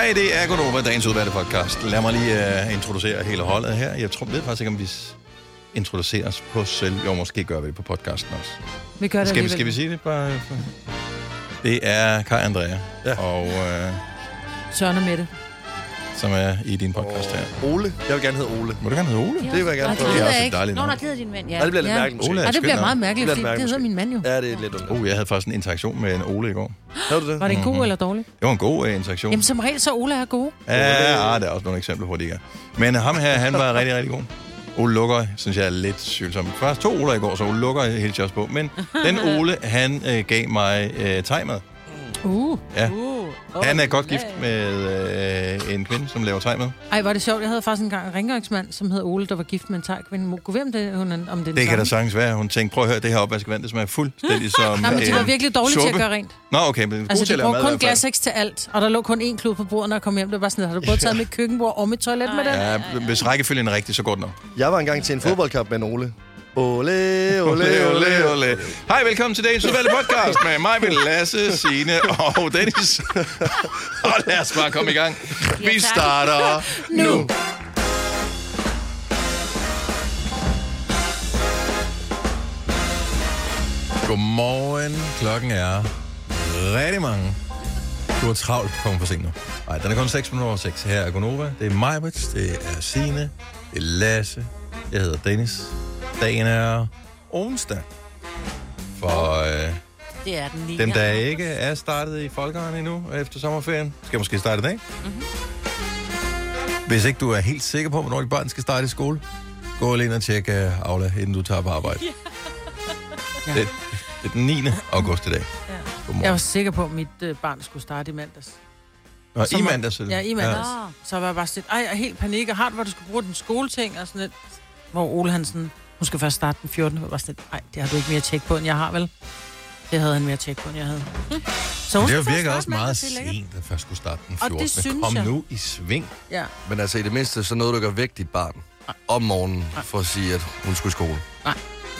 Hej, det er Gunova, dagens udvalgte podcast. Lad mig lige uh, introducere hele holdet her. Jeg tror, ved faktisk ikke, om vi s- introducerer os på selv. Jo, måske gør vi det på podcasten også. Vi gør det Skal vi, skal vi sige det bare? Det er Kai Andrea, Ja. og, uh, Søren og Mette. Som er i din podcast her. Ole. Jeg vil gerne hedde Ole. Må du gerne hedde Ole? Det vil jeg gerne Nej, prøve. det Det er også jeg et ikke. dejligt Nå, nej, det hedder din mand, ja. Ja, det bliver lidt Ja. mærkeligt. Ole er et det bliver meget mærkeligt, Det fordi det hedder min mand jo. Ja, det er lidt ondt. Oh, jeg havde faktisk en interaktion med en Ole i går. Havde du det? Var det en god Mhm. eller dårlig? Det var en god uh, interaktion. Jamen som regel, så Ola er gode. Ja, ah, der er også nogle eksempler på, det ikke. Men ham her, han var rigtig, rigtig god. Ole Lukker, synes jeg er lidt tvivlsom. Først to Oler i går, så Ole Lukker helt jeg også på. Men den Ole, han øh, gav mig øh, tegmet. Uh. Ja. Uh, Han er godt gift med øh, en kvinde, som laver tegmet. Ej, var det sjovt. Jeg havde faktisk engang en rengøringsmand, som hed Ole, der var gift med en thai-kvinde. Må gå om det, hun, er- om det Det kan da sagtens være. Hun tænkte, prøv at høre, det her opvaskevand, det smager fuldstændig som Nej, men de var virkelig dårlige til at suppe. gøre rent. Nå, okay, men Altså, til de brugte kun hvert fald. glas X til alt, og der lå kun én klud på bordet, når jeg kom hjem. Det var bare sådan, har du både taget mit køkkenbord og mit toilet med den? Ja, hvis rækkefølgen er rigtig, så går den op. Jeg var engang til en fodboldkamp med Ole. Ole, ole, Ole, ole. Hej, velkommen til dagens udvalgte podcast med mig, Lasse, Signe og Dennis. Og lad os bare komme i gang. Vi starter nu. Godmorgen. Klokken er rigtig mange. Du har travlt komme for sent nu. Nej, den er kun 6 minutter over 6. Her er Gonova. Det er Majbrits, det er Signe, det er Lasse. Jeg hedder Dennis. Dagen er onsdag. For øh, Det er den 9. dem, der ikke er startet i folkeren endnu efter sommerferien, skal måske starte i dag. Mm-hmm. Hvis ikke du er helt sikker på, hvornår dit barn skal starte i skole, gå lige ind og tjek uh, Aula, inden du tager på arbejde. Ja. Det, det er den 9. august i dag. Ja. Godmorgen. Jeg var sikker på, at mit øh, barn skulle starte i mandags. Nå, I som var- mandags? Ja, i mandags. Ja. Så var jeg bare sådan, ej, jeg er helt panik, og har du, hvor du skal bruge den skoleting, og sådan lidt. Hvor Ole han sådan, hun skal først starte den 14. Jeg var sådan lidt, ej, det har du ikke mere tjek på, end jeg har, vel? Det havde han mere tjek på, end jeg havde. Så hun det virker også meget sent, at først skulle starte den Og 14. det synes Kom jeg. nu i sving. Ja. Men altså i det mindste, så noget, du gør væk dit barn om morgenen, for at sige, at hun skulle i skole.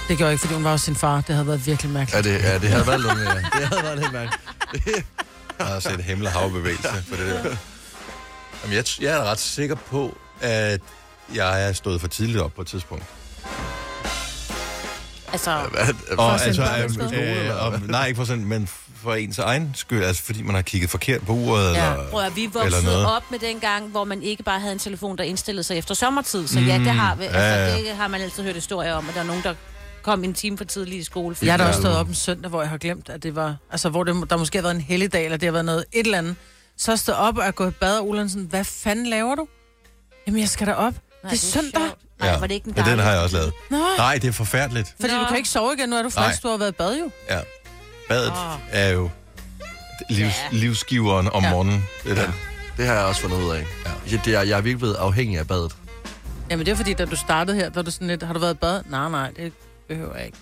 Det gjorde jeg ikke, fordi hun var også sin far. Det havde været virkelig mærkeligt. Ja, det, ja, det havde været lidt mere. Det havde været lidt mærkeligt. Jeg har set himmel- og havbevægelse for det der. Jamen, jeg, jeg er ret sikker på, at jeg er stået for tidligt op på et tidspunkt. Altså, Og at sende barnet altså, afsted? øh, og, nej, ikke for sådan, men for ens egen skyld, altså fordi man har kigget forkert på uret, Ja. eller, prøv at vi eller voksede noget. op med den gang, hvor man ikke bare havde en telefon, der indstillede sig efter sommertid. Så ja, det har, vi, ja, ja. altså, det har man altid hørt historier om, at der er nogen, der kom en time for tidligt i skole. fordi- Jeg har da også Ja. stået op en søndag, hvor jeg har glemt, at det var... Altså, hvor det, der måske har været en helligdag, eller det har været noget et eller andet. Så stod op og er gået i bad, og er sådan, hvad fanden laver du? Jamen, jeg skal da op. Nej, det er søndag. sjovt. Nej, var det ikke en ja, den dejlig- har jeg også lavet. Nå, Nej, det er forfærdeligt. fordi Nå. du kan ikke sove igen, nu er du Nej. frisk, du har været i bad jo. Ja. Badet Åh. er jo livs, Ja. livsgiveren om Ja. morgenen. Det er Ja. den. Det har jeg også fundet ud af. Ja. Ja. Det er, jeg er virkelig blevet afhængig af badet. Jamen, det er fordi, da du startede her, der er du sådan lidt, har du været i bad? Nej, nej, det behøver jeg ikke.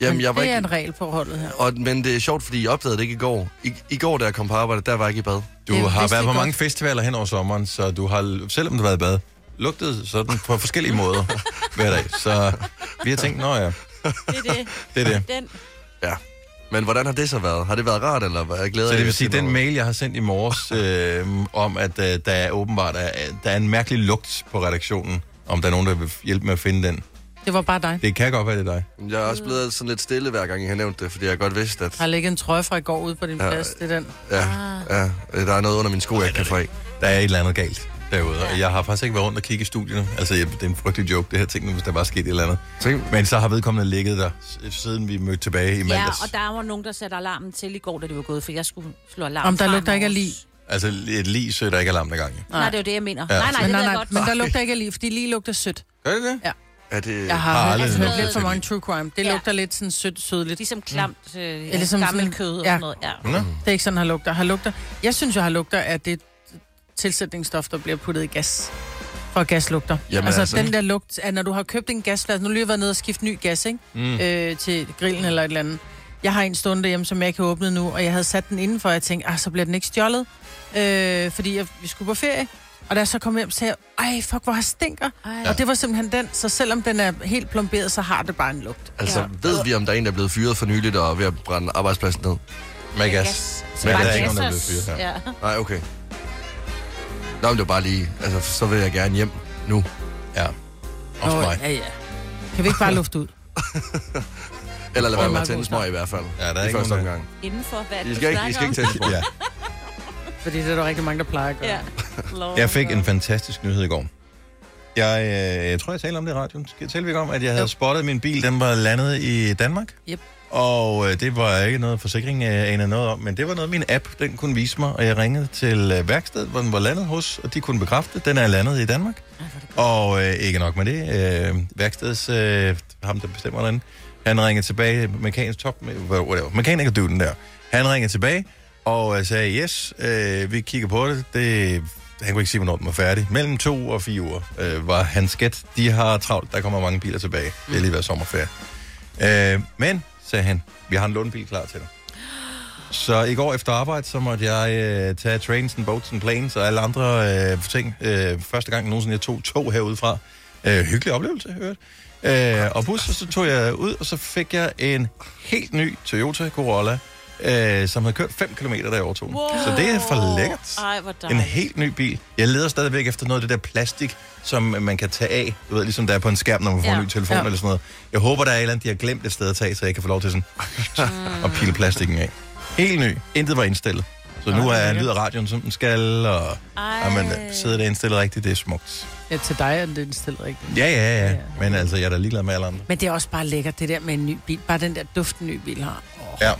Jamen, Men jeg var det er ikke... en regel på holdet her. Og, men det er sjovt, fordi jeg opdagede det ikke i går. I, I går, da jeg kom på arbejde, der var jeg ikke i bad. Du Det har været jeg på godt. mange festivaler hen over sommeren, så du har, selvom du har været i bad, lugtet sådan på forskellige måder hver dag. Så vi har tænkt, nå ja, Det er det. det er det. Den. Ja. Men hvordan har det så været? Har det været rart, eller hvad? Jeg glæder Så det vil sige, den noget. mail, jeg har sendt i morges, øh, om at øh, der er åbenbart er, der er en mærkelig lugt på redaktionen, om der er nogen, der vil hjælpe med at finde den. Det var bare dig. Det kan godt være, det er dig. Jeg er også blevet sådan lidt stille, hver gang I har nævnt det, fordi jeg godt vidste, at Der har ligget en trøje fra i går ude på din Ja. plads. Det er den. ja, Ah. ja, der er noget under min sko, jeg kan få af. Der er et eller andet galt derude. Og jeg har faktisk ikke været rundt og kigge i studierne. Altså, jeg- det er en frygtelig joke, det her ting, nu, hvis der bare skete et eller andet. Tænk, Men så har vedkommende ligget der, siden vi mødte tilbage i Ja, mandags. og der var nogen, der satte alarmen til i går, da det var gået, for jeg skulle slå alarm Om der lugter ikke af morges. lig. Altså, et lig, så er der ikke alarm der gang i. Nej, det er jo det, jeg mener. Ja. Nej, nej, Men, det nej, ved jeg nej, godt. men der lugter ikke af lige, fordi lige lugter sødt. Gør det det? er det... Jeg har, har aldrig hørt lidt for mange true crime. Det Ja. lugter lidt sådan sødt, sødligt. Ligesom klamt, øh, ja, ligesom gammel sådan- kød og ja. sådan noget. Ja. Nå. Det er ikke sådan, har lugter. Har lugter. Jeg synes, jeg har lugter af det tilsætningsstof, der bliver puttet i gas. For gaslugter. Jamen altså, altså- den der lugt, at når du har købt en gasflaske, nu lige været nede og skifte ny gas, ikke? Mm. Øh, til grillen eller et eller andet. Jeg har en stående derhjemme, som jeg ikke har åbnet nu, og jeg havde sat den indenfor, og jeg tænkte, ah, så bliver den ikke stjålet, øh, fordi jeg, vi skulle på ferie. Og da jeg så kom hjem, så sagde jeg, ej, fuck, hvor har stinker. Ej. Og det var simpelthen den, så selvom den er helt plomberet, så har det bare en lugt. Altså, Ja. ved vi, om der er en, der er blevet fyret for nyligt og er ved at brænde arbejdspladsen ned? Med gas. Der er ikke nogen, der gas er blevet fyret og- her. Ja. Nej, okay. Nå, men det var bare lige, altså, så vil jeg gerne hjem nu. Ja. Også Nå, mig. ja, ja. Kan vi ikke bare lufte ud? Eller lad være med at tænde smøg i hvert fald. Ja, der er I ikke første nogen, omgang. Indenfor, hvad er det, I skal ikke, I skal ikke tænde smøg. Ja. Fordi det er der rigtig mange, der plejer at gøre. Ja. Lord Jeg fik en fantastisk nyhed i går. Jeg, øh, jeg tror, jeg talte om det i radioen. Skal jeg tale ikke om, at jeg havde Jo. spottet min bil, den var landet i Danmark? Yep. Og øh, det var ikke noget forsikring, jeg anede noget om, men det var noget, min app, den kunne vise mig, og jeg ringede til øh, værkstedet, hvor den var landet hos, og de kunne bekræfte, den er landet i Danmark. Og øh, ikke nok med det, øh, værksteds, øh, ham der bestemmer derinde, han ringede tilbage, mekanisk top, whatever, mekaniker den der, han ringede tilbage og øh, sagde, yes, øh, vi kigger på det, det han kunne ikke sige, hvornår den var færdig. Mellem to og fire uger øh, var hans gæt. De har travlt, der kommer mange biler tilbage. Det er lige været sommerferie. Øh, men, sagde han, vi har en lånebil klar til dig. Så i går efter arbejde, så måtte jeg øh, tage trains and boats and planes og alle andre øh, ting. Øh, første gang nogensinde, jeg tog tog herudefra. Øh, hyggelig oplevelse, jeg hørte. Øh, og bus, og så tog jeg ud, og så fik jeg en helt ny Toyota Corolla, øh, som havde kørt 5 km, da jeg overtog. Wow. Så det er for lækkert. Ej, hvor En helt ny bil. Jeg leder stadigvæk efter noget af det der plastik, som man kan tage af. Du ved, ligesom der er på en skærm, når man får Ja. en ny telefon Ja. eller sådan noget. Jeg håber, der er et eller andet, de har glemt et sted at tage, så jeg kan få lov til sådan Mm. at pille plastikken af. Helt ny. Intet var indstillet. Så nu er lækkert. lyder radioen, som den skal, og Ej. jamen, sidder der indstillet rigtigt. Det er smukt. Ja, til dig er det indstillet rigtigt. Ja, ja, ja. Ja. Men altså, jeg er da ligeglad med alle andre. Men det er også bare lækkert, det der med en ny bil. Bare den der duft, en ny bil har. Oh, Ja,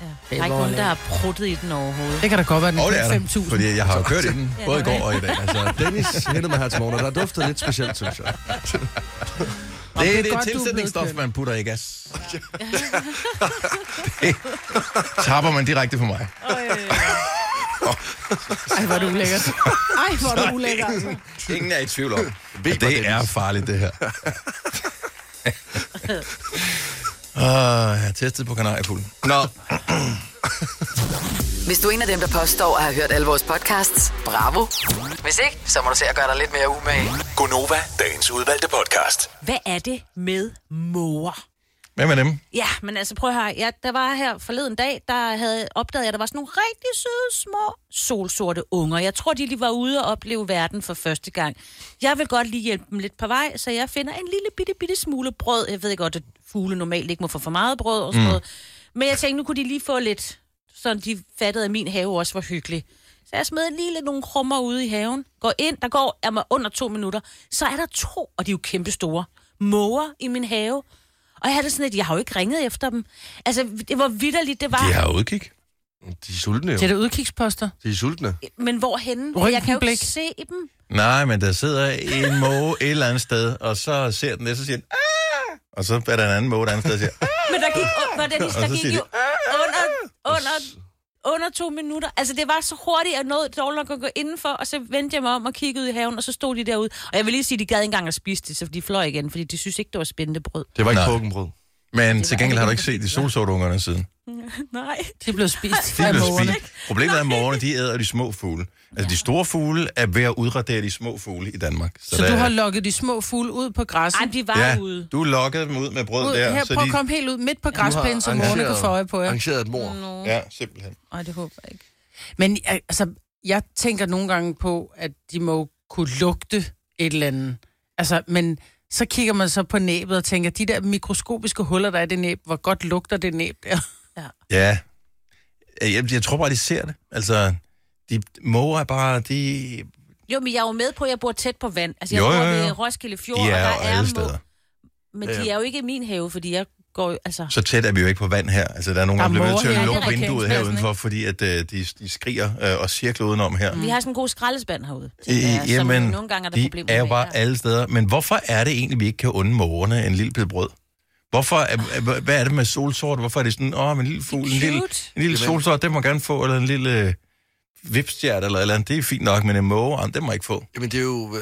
Ja. Det Der er ikke nogen, der har pruttet i den overhovedet. Det kan da godt være, den det er er der. 5.000. Fordi jeg har jo kørt i den, Ja, både i det går og i dag. Altså, Dennis hættede mig her til morgen, og der duftede lidt specielt, synes jeg. Det, det er det du er tilsætningsstof, man putter i gas. det tapper man direkte for mig. Ej, hvor er det ulækkert. Ej, hvor er det ulækkert. altså. Ingen er i tvivl om, det er farligt, det her. Uh, jeg har testet på kanariefugl. Nå, Hvis du er en af dem, der påstår at have hørt alle vores podcasts, bravo. Hvis ikke, så må du se at gøre dig lidt mere umage. Gonova, dagens udvalgte podcast. Hvad er det med måger? Hvem er dem? Ja, men altså prøv at høre. Jeg, der var her forleden dag, der havde opdaget jeg, at der var sådan nogle rigtig søde, små, solsorte unger. Jeg tror, de lige var ude og opleve verden for første gang. Jeg vil godt lige hjælpe dem lidt på vej, så jeg finder en lille bitte, bitte smule brød. Jeg ved godt, at fugle normalt ikke må få for meget brød og sådan mm. noget. Men jeg tænkte, nu kunne de lige få lidt, sådan de fattede, at min have også var hyggelig. Så jeg smed lige lidt nogle krummer ude i haven. Går ind, der går er mig under to minutter. Så er der to, og de er jo kæmpe store, måger i min have. Og jeg havde det sådan, at jeg har jo ikke ringet efter dem. Altså, det var vidderligt, det var... De har udkig. De er sultne jo. Det er der udkigsposter. De er sultne. Men hvorhenne? Ryggen Jeg kan jo ikke se dem. Nej, men der sidder en måge et eller andet sted, og så ser den det, så siger den, ah! Og så er der en anden måge et andet sted, og siger, ah! Men der gik, var det, der gik jo under, under, under to minutter. Altså, det var så hurtigt, at jeg nåede dårligt nok at gå indenfor, og så vendte jeg mig om og kiggede ud i haven, og så stod de derude. Og jeg vil lige sige, at de gad ikke engang at spise det, så de fløj igen, fordi de synes ikke, det var spændende brød. Det var ikke Nej. Men til gengæld har du ikke set de solsortungerne siden. Nej. De blev spist De blev spist. Problemet er, at mågerne, de æder de små fugle. Altså, de store fugle er ved at udradere de små fugle i Danmark. Så der du har lukket de små fugle ud på græsset? Ej, de var Ja, ude. du lokkede dem ud med brød Ud, der. her, så prøv de... at komme helt ud midt på græsplænen, så mågerne kan få øje på jer. Arrangeret et mor. Ja, simpelthen. Nej, det håber jeg ikke. Men altså, jeg tænker nogle gange på, at de må kunne lugte et eller andet. Altså, men så kigger man så på næbet og tænker, de der mikroskopiske huller, der er i det næb, hvor godt lugter det næb der? Ja. Jeg, jeg tror bare, de ser det. Altså, de måger er bare, de, Jo, men jeg er jo med på, at jeg bor tæt på vand. Altså, jeg Jo, bor jo, jo. ved Roskilde Fjord, de og er der jo er alle må-. Men de er jo ikke i min have, fordi jeg går jo, altså... Så tæt er vi jo ikke på vand her. Altså, der er nogen, Der der er bliver nødt til at her lukke på vinduet her udenfor, fordi at, øh, de, de skriger øh, og cirkler udenom her. Vi har sådan en god skraldespand herude. I, tænker jeg, som jamen, nogle gange er der de problemer er jo bare ja. alle steder. Men hvorfor er det egentlig, vi ikke kan unde mågerne en lille bid brød? Hvorfor, er, hvad er det med solsort? Hvorfor er det sådan, åh, oh, en lille fugl, en lille, en lille solsort, det må gerne få, eller en lille øh, vipstjert, eller, eller andet. det er fint nok, men en måge, ah, det må jeg ikke få. Jamen det er jo,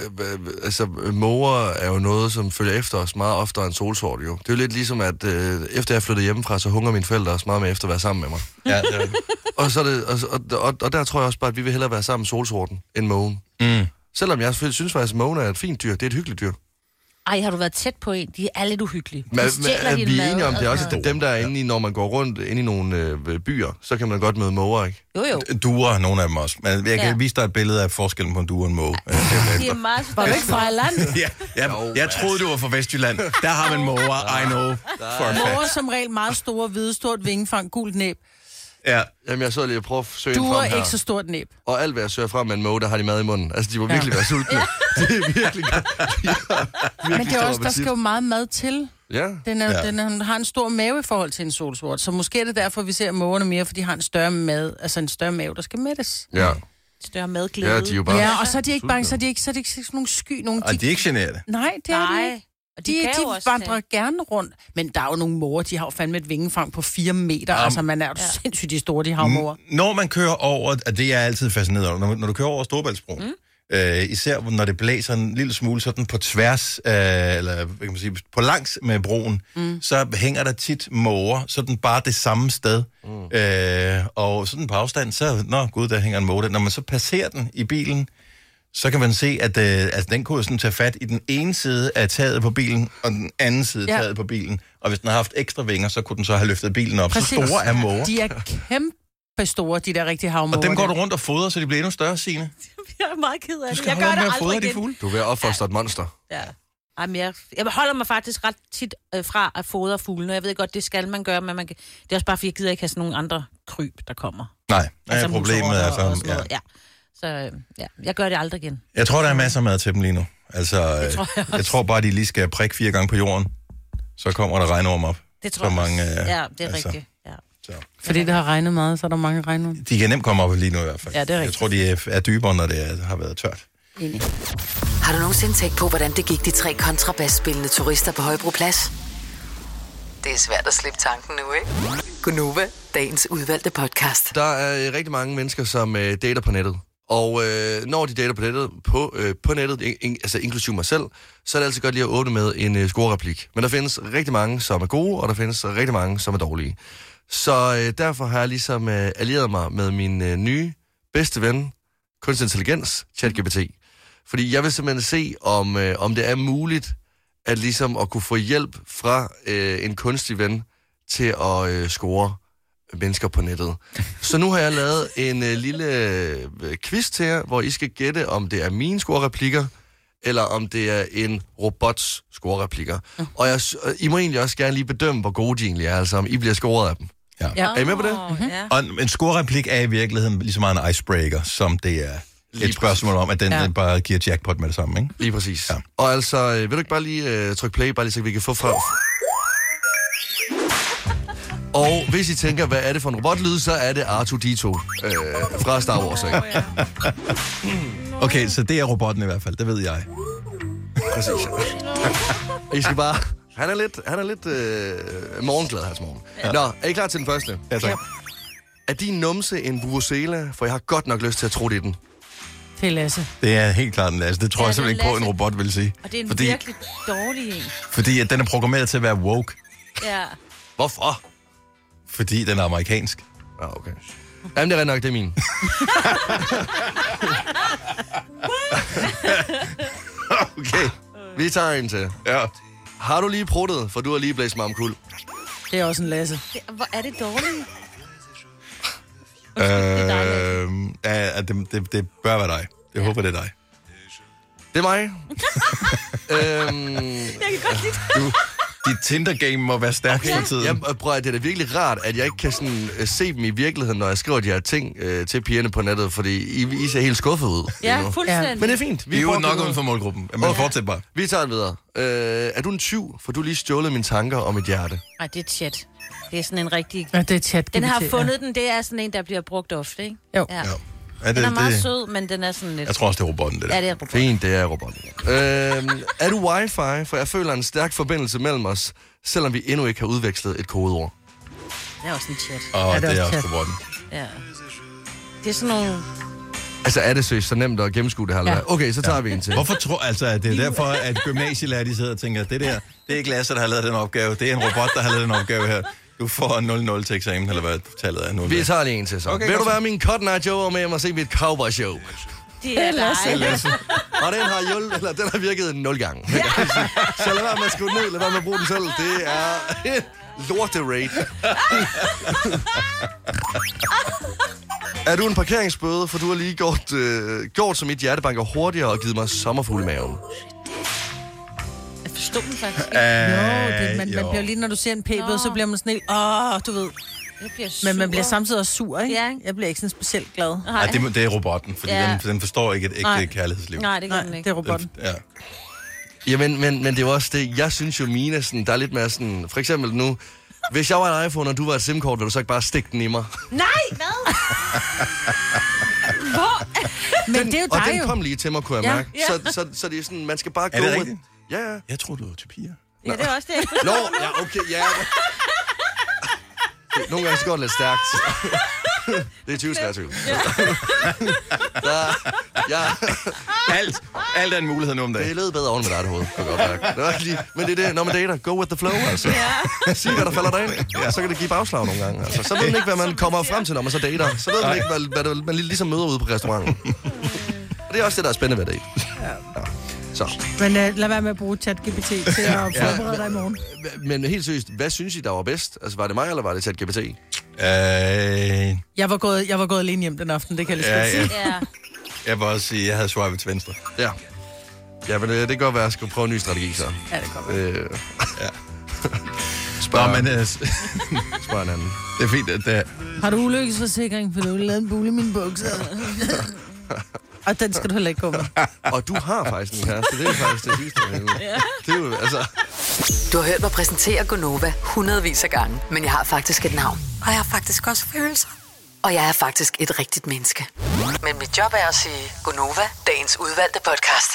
altså måger er jo noget, som følger efter os meget oftere end solsort jo. Det er jo lidt ligesom, at øh, efter jeg flyttede hjemmefra, så hungrer mine forældre også meget mere efter at være sammen med mig. Ja, det er, Og, så er det, og, og, og, og der tror jeg også bare, at vi vil hellere være sammen med solsorten end mågen. mm. Selvom jeg synes faktisk, at mågen er et fint dyr. Det er et hyggeligt dyr. Ej, har du været tæt på en? De er lidt uhyggelige. De Men, men, er vi enige om, det er også dem, der er inde i, når man går rundt inde i nogle øh, byer, så kan man godt møde måger, ikke? Jo, jo. Duer, nogle af dem også. Men jeg kan Ja. vise dig et billede af forskellen på en due og en måge. Ja. De er meget Var du ikke fra land? Ja, jeg, jeg troede, du var fra Vestjylland. Der har man måger, I know. For a Måger som regel meget store, hvide, stort vingefang, gult næb. Ja. Jamen, jeg så lige at prøve at søge Duer frem her. ikke så stort næb. Og alt, hvad jeg søger frem med en måge, der har de mad i munden. Altså, de må virkelig være sultne. det er virkelig godt. De har virkelig Men det er stor også, der appetit. skal jo meget mad til. Ja. Den, er, Ja. ja. den er, har en stor mave i forhold til en solsort, så måske er det derfor, vi ser mågerne mere, for de har en større mad, altså en større mave, der skal mættes. Ja. Større madglæde. ja, de er jo bare... Ja, og så er de ikke bange, så er de ikke, så er de ikke sådan nogle sky, nogen. Og de er ikke generede. Nej, det er de Nej. ikke. Og De, kan de, jo de også vandrer tage- gerne rundt. Men der er jo nogle måger, de har jo fandme et vingefang på 4 meter. Jamen. altså, man er jo ja. sindssygt de store, de har måger. Når man kører over, og det er jeg altid fascineret over, når, når du kører over Storbæltsbroen, mm. øh, især når det blæser en lille smule sådan på tværs, øh, eller hvad kan man sige, på langs med broen, mm. så hænger der tit måger, sådan bare det samme sted. Mm. Øh, og sådan på afstand, så, nå gud, der hænger en måge der. Når man så passerer den i bilen, så kan man se, at øh, altså, den kunne jo sådan tage fat i den ene side af taget på bilen, og den anden side af Ja. taget på bilen. Og hvis den har haft ekstra vinger, så kunne den så have løftet bilen op. Præcis. Så store er måger. De er kæmpe store, de der rigtige havmåger. Og dem går du rundt og fodrer, så de bliver endnu større, Signe. Jeg er meget ked af Du det. skal Jeg holde gør det fodre aldrig de igen. fugle. Du er ved at opfostre et monster. Ja. Jamen, jeg, jeg holder mig faktisk ret tit øh, fra at fodre fuglene. Jeg ved godt, det skal man gøre, men man kan, det er også bare, fordi jeg gider ikke have sådan nogle andre kryb, der kommer. Nej, altså, problemet er muserotter og så... sådan Ja. noget. Ja. Så øh, ja, jeg gør det aldrig igen. Jeg tror, der er masser af mad til dem lige nu. Altså, jeg tror jeg jeg, jeg tror bare, de lige skal prikke fire gange på jorden. Så kommer der regnorm op. Det tror Så jeg mange, også. øh, Ja, det er altså. rigtigt. Ja. Så. Fordi det har regnet meget, så er der mange regner. De kan nemt komme op lige nu i hvert fald. Ja, det er Jeg rigtigt. tror, de er, er dybere, når det er, har været tørt. Enig. Har du nogensinde tænkt på, hvordan det gik de tre kontrabasspillende turister på Højbroplads? Det er svært at slippe tanken nu, ikke? Gunova, dagens udvalgte podcast. Der er øh, rigtig mange mennesker, som øh, dater på nettet. Og øh, når de dater på nettet, på, øh, på nettet in, in, altså inklusive mig selv, så er det altid godt lige at åbne med en øh, scorereplik. Men der findes rigtig mange, som er gode, og der findes rigtig mange, som er dårlige. Så øh, derfor har jeg ligesom øh, allieret mig med min øh, nye bedste ven, kunstig intelligens, ChatGPT. Fordi jeg vil simpelthen se, om, øh, om det er muligt at ligesom at kunne få hjælp fra øh, en kunstig ven til at øh, score mennesker på nettet. Så nu har jeg lavet en øh, lille øh, quiz til jer, hvor I skal gætte, om det er mine scorereplikker, eller om det er en robots scorereplikker. Og jeg, og I må egentlig også gerne lige bedømme, hvor gode de egentlig er, altså om I bliver scoret af dem. Ja. Ja. Er I med på det? Åh, ja. Og en, en scorereplik er i virkeligheden lige så meget en icebreaker, som det er Lige et spørgsmål om, at den, Ja. den bare giver jackpot med det samme, ikke? Lige præcis. Ja. Ja. Og altså, øh, vil du ikke bare lige øh, trykke play, bare lige så vi kan få fra... Og hvis I tænker, hvad er det for en robotlyd, så er det R2-D2 øh, fra Star Wars. Ikke? Okay, så det er robotten i hvert fald, det ved jeg. Præcis. I skal bare... Han er lidt, han er lidt øh, morgenglad her til morgen. Ja. Nå, er I klar til den første? Ja, tak. Er din numse en vuvuzela? For jeg har godt nok lyst til at tro det er den. Det er Lasse. Det er helt klart en Lasse. Det tror Ja, jeg simpelthen ikke på, en robot vil sige. Og det er en fordi, virkelig dårlig en. fordi at den er programmeret til at være woke, Ja. Hvorfor? Fordi den er amerikansk. Ja, okay. Jamen, det er nok, det er min. Okay. Vi tager en til. Ja. Har du lige pruttet, for du har lige blæst mig om kul? Det er også en Lasse. Det, hvor er det dårligt? Øh, ja, det, det, det bør være dig. Jeg håber, det er dig. Det er mig. øhm, Jeg kan godt lide det. Dit Tinder-game må være stærkt for tiden. jeg, prøv at, det er da virkelig rart, at jeg ikke kan sådan, øh, se dem i virkeligheden, når jeg skriver de her ting øh, til pigerne på nettet, fordi I, I ser helt skuffet ud. Ja, nu. fuldstændig. Men det er fint. Vi er jo nok uden for målgruppen. Men Okay. fortsæt bare. Vi tager det videre. Øh, er du en tyv, for du lige stjålet mine tanker om et hjerte? Nej, det er chat. Det er sådan en rigtig... Ja, det er chat. Den har fundet den, det er sådan en, der bliver brugt ofte, ikke? Jo. Ja. Ja. Ja, Den er meget det, sød, men den er sådan lidt... jeg tror også, det er robotten, det der. Ja, det er robot. Fint, det er robotten. øh, er du wifi? For jeg føler en stærk forbindelse mellem os, selvom vi endnu ikke har udvekslet et kodeord. Det er også en chat. Og Ja, det er det er også også chat. robotten. Ja. Det er sådan nogle... Altså, er det seriøst så nemt at gennemskue det her? Ja. Ja. Okay, så tager vi en til. Hvorfor tror altså, at det er derfor, at gymnasielærer, de sidder og tænker, det der, det er ikke Lasse, der har lavet den opgave. Det er en robot, der har lavet den opgave her. Du får 0-0 til eksamen, eller hvad tallet er nu. Vi tager lige en til så. Okay, Vil du være min Cotton Eye Joe og med hjem og se mit cowboy show? Det er Det er. Lasse. Og den har, hjulpet, eller, den har virket 0 gange. Ja. Så lad være med at skrive ned, lad være med at bruge den selv. Det er lorte raid. er du en parkeringsbøde, for du har lige gjort, øh, gjort som mit hjertebanker hurtigere og givet mig sommerfugl i maven? Jeg forstod den faktisk ikke. Jo, det, man, man bliver lige, når du ser en p-bøde, så bliver man sådan helt, åh, du ved. Jeg bliver Men man bliver samtidig også sur, ikke? Ja. Jeg bliver ikke sådan specielt glad. Ja, det, det er robotten, fordi Ja. den, den forstår ikke et ægte Nej. kærlighedsliv. Nej, det Nej, den det ikke. er robotten. Ja. Ja, men, men, men det er jo også det, jeg synes jo, mine sådan, der er lidt mere sådan, for eksempel nu, hvis jeg var en iPhone, og du var et SIM-kort, vil du så ikke bare stikke den i mig? Nej, hvad? Hvor? Men det er jo Og dig den jo. kom lige til mig, kunne jeg Ja. mærke. Så, så, så det er sådan, man skal bare Er gå... det rigtigt? Ja, ja. Jeg tror du var til piger. Ja, det er også det. Nå, ja, okay, ja. Nogle gange så går det lidt stærkt. Det er 2023. Der, ja, Alt, alt er en mulighed nu om det dagen. lød bedre oven med dig, det hoved. Kan godt mærke. Det var ikke lige, men det er det, når man dater, go with the flow, altså. Ja. Sig, hvad der falder dig ind. Ja. Så kan det give bagslag nogle gange. Altså, så ved man ikke, hvad man kommer frem til, når man så dater. Så ved man ikke, hvad, hvad det- man ligesom møder ude på restauranten. Og det er også det, der er spændende ved date. Ja. Så. Men uh, lad være med at bruge ChatGPT til at forberede dig i morgen. Men helt seriøst, hvad synes I, der var bedst? Altså, var det mig, eller var det ChatGPT? Øh, Jeg var gået, jeg var gået alene hjem den aften, det kan jeg lige ja, godt sige. ja. Ja. Jeg vil også sige, at jeg havde swipet til venstre. Ja. Ja, men det, det kan godt være, at jeg skulle prøve en ny strategi, så. Ja, det kommer. Øh, Ja. spørg, Nå, men øh, spørg en anden. det er fint, at det, Har du ulykkesforsikring, for du har lavet en bule i mine bukser? Og den skal du heller ikke gå med. Og du har faktisk en kæreste. Det er faktisk det sidste. Ja. Det er jo, altså... Du har hørt mig præsentere Gonova hundredvis af gange, men jeg har faktisk et navn. Og jeg har faktisk også følelser. Og jeg er faktisk et rigtigt menneske. Men mit job er at sige Gonova, dagens udvalgte podcast.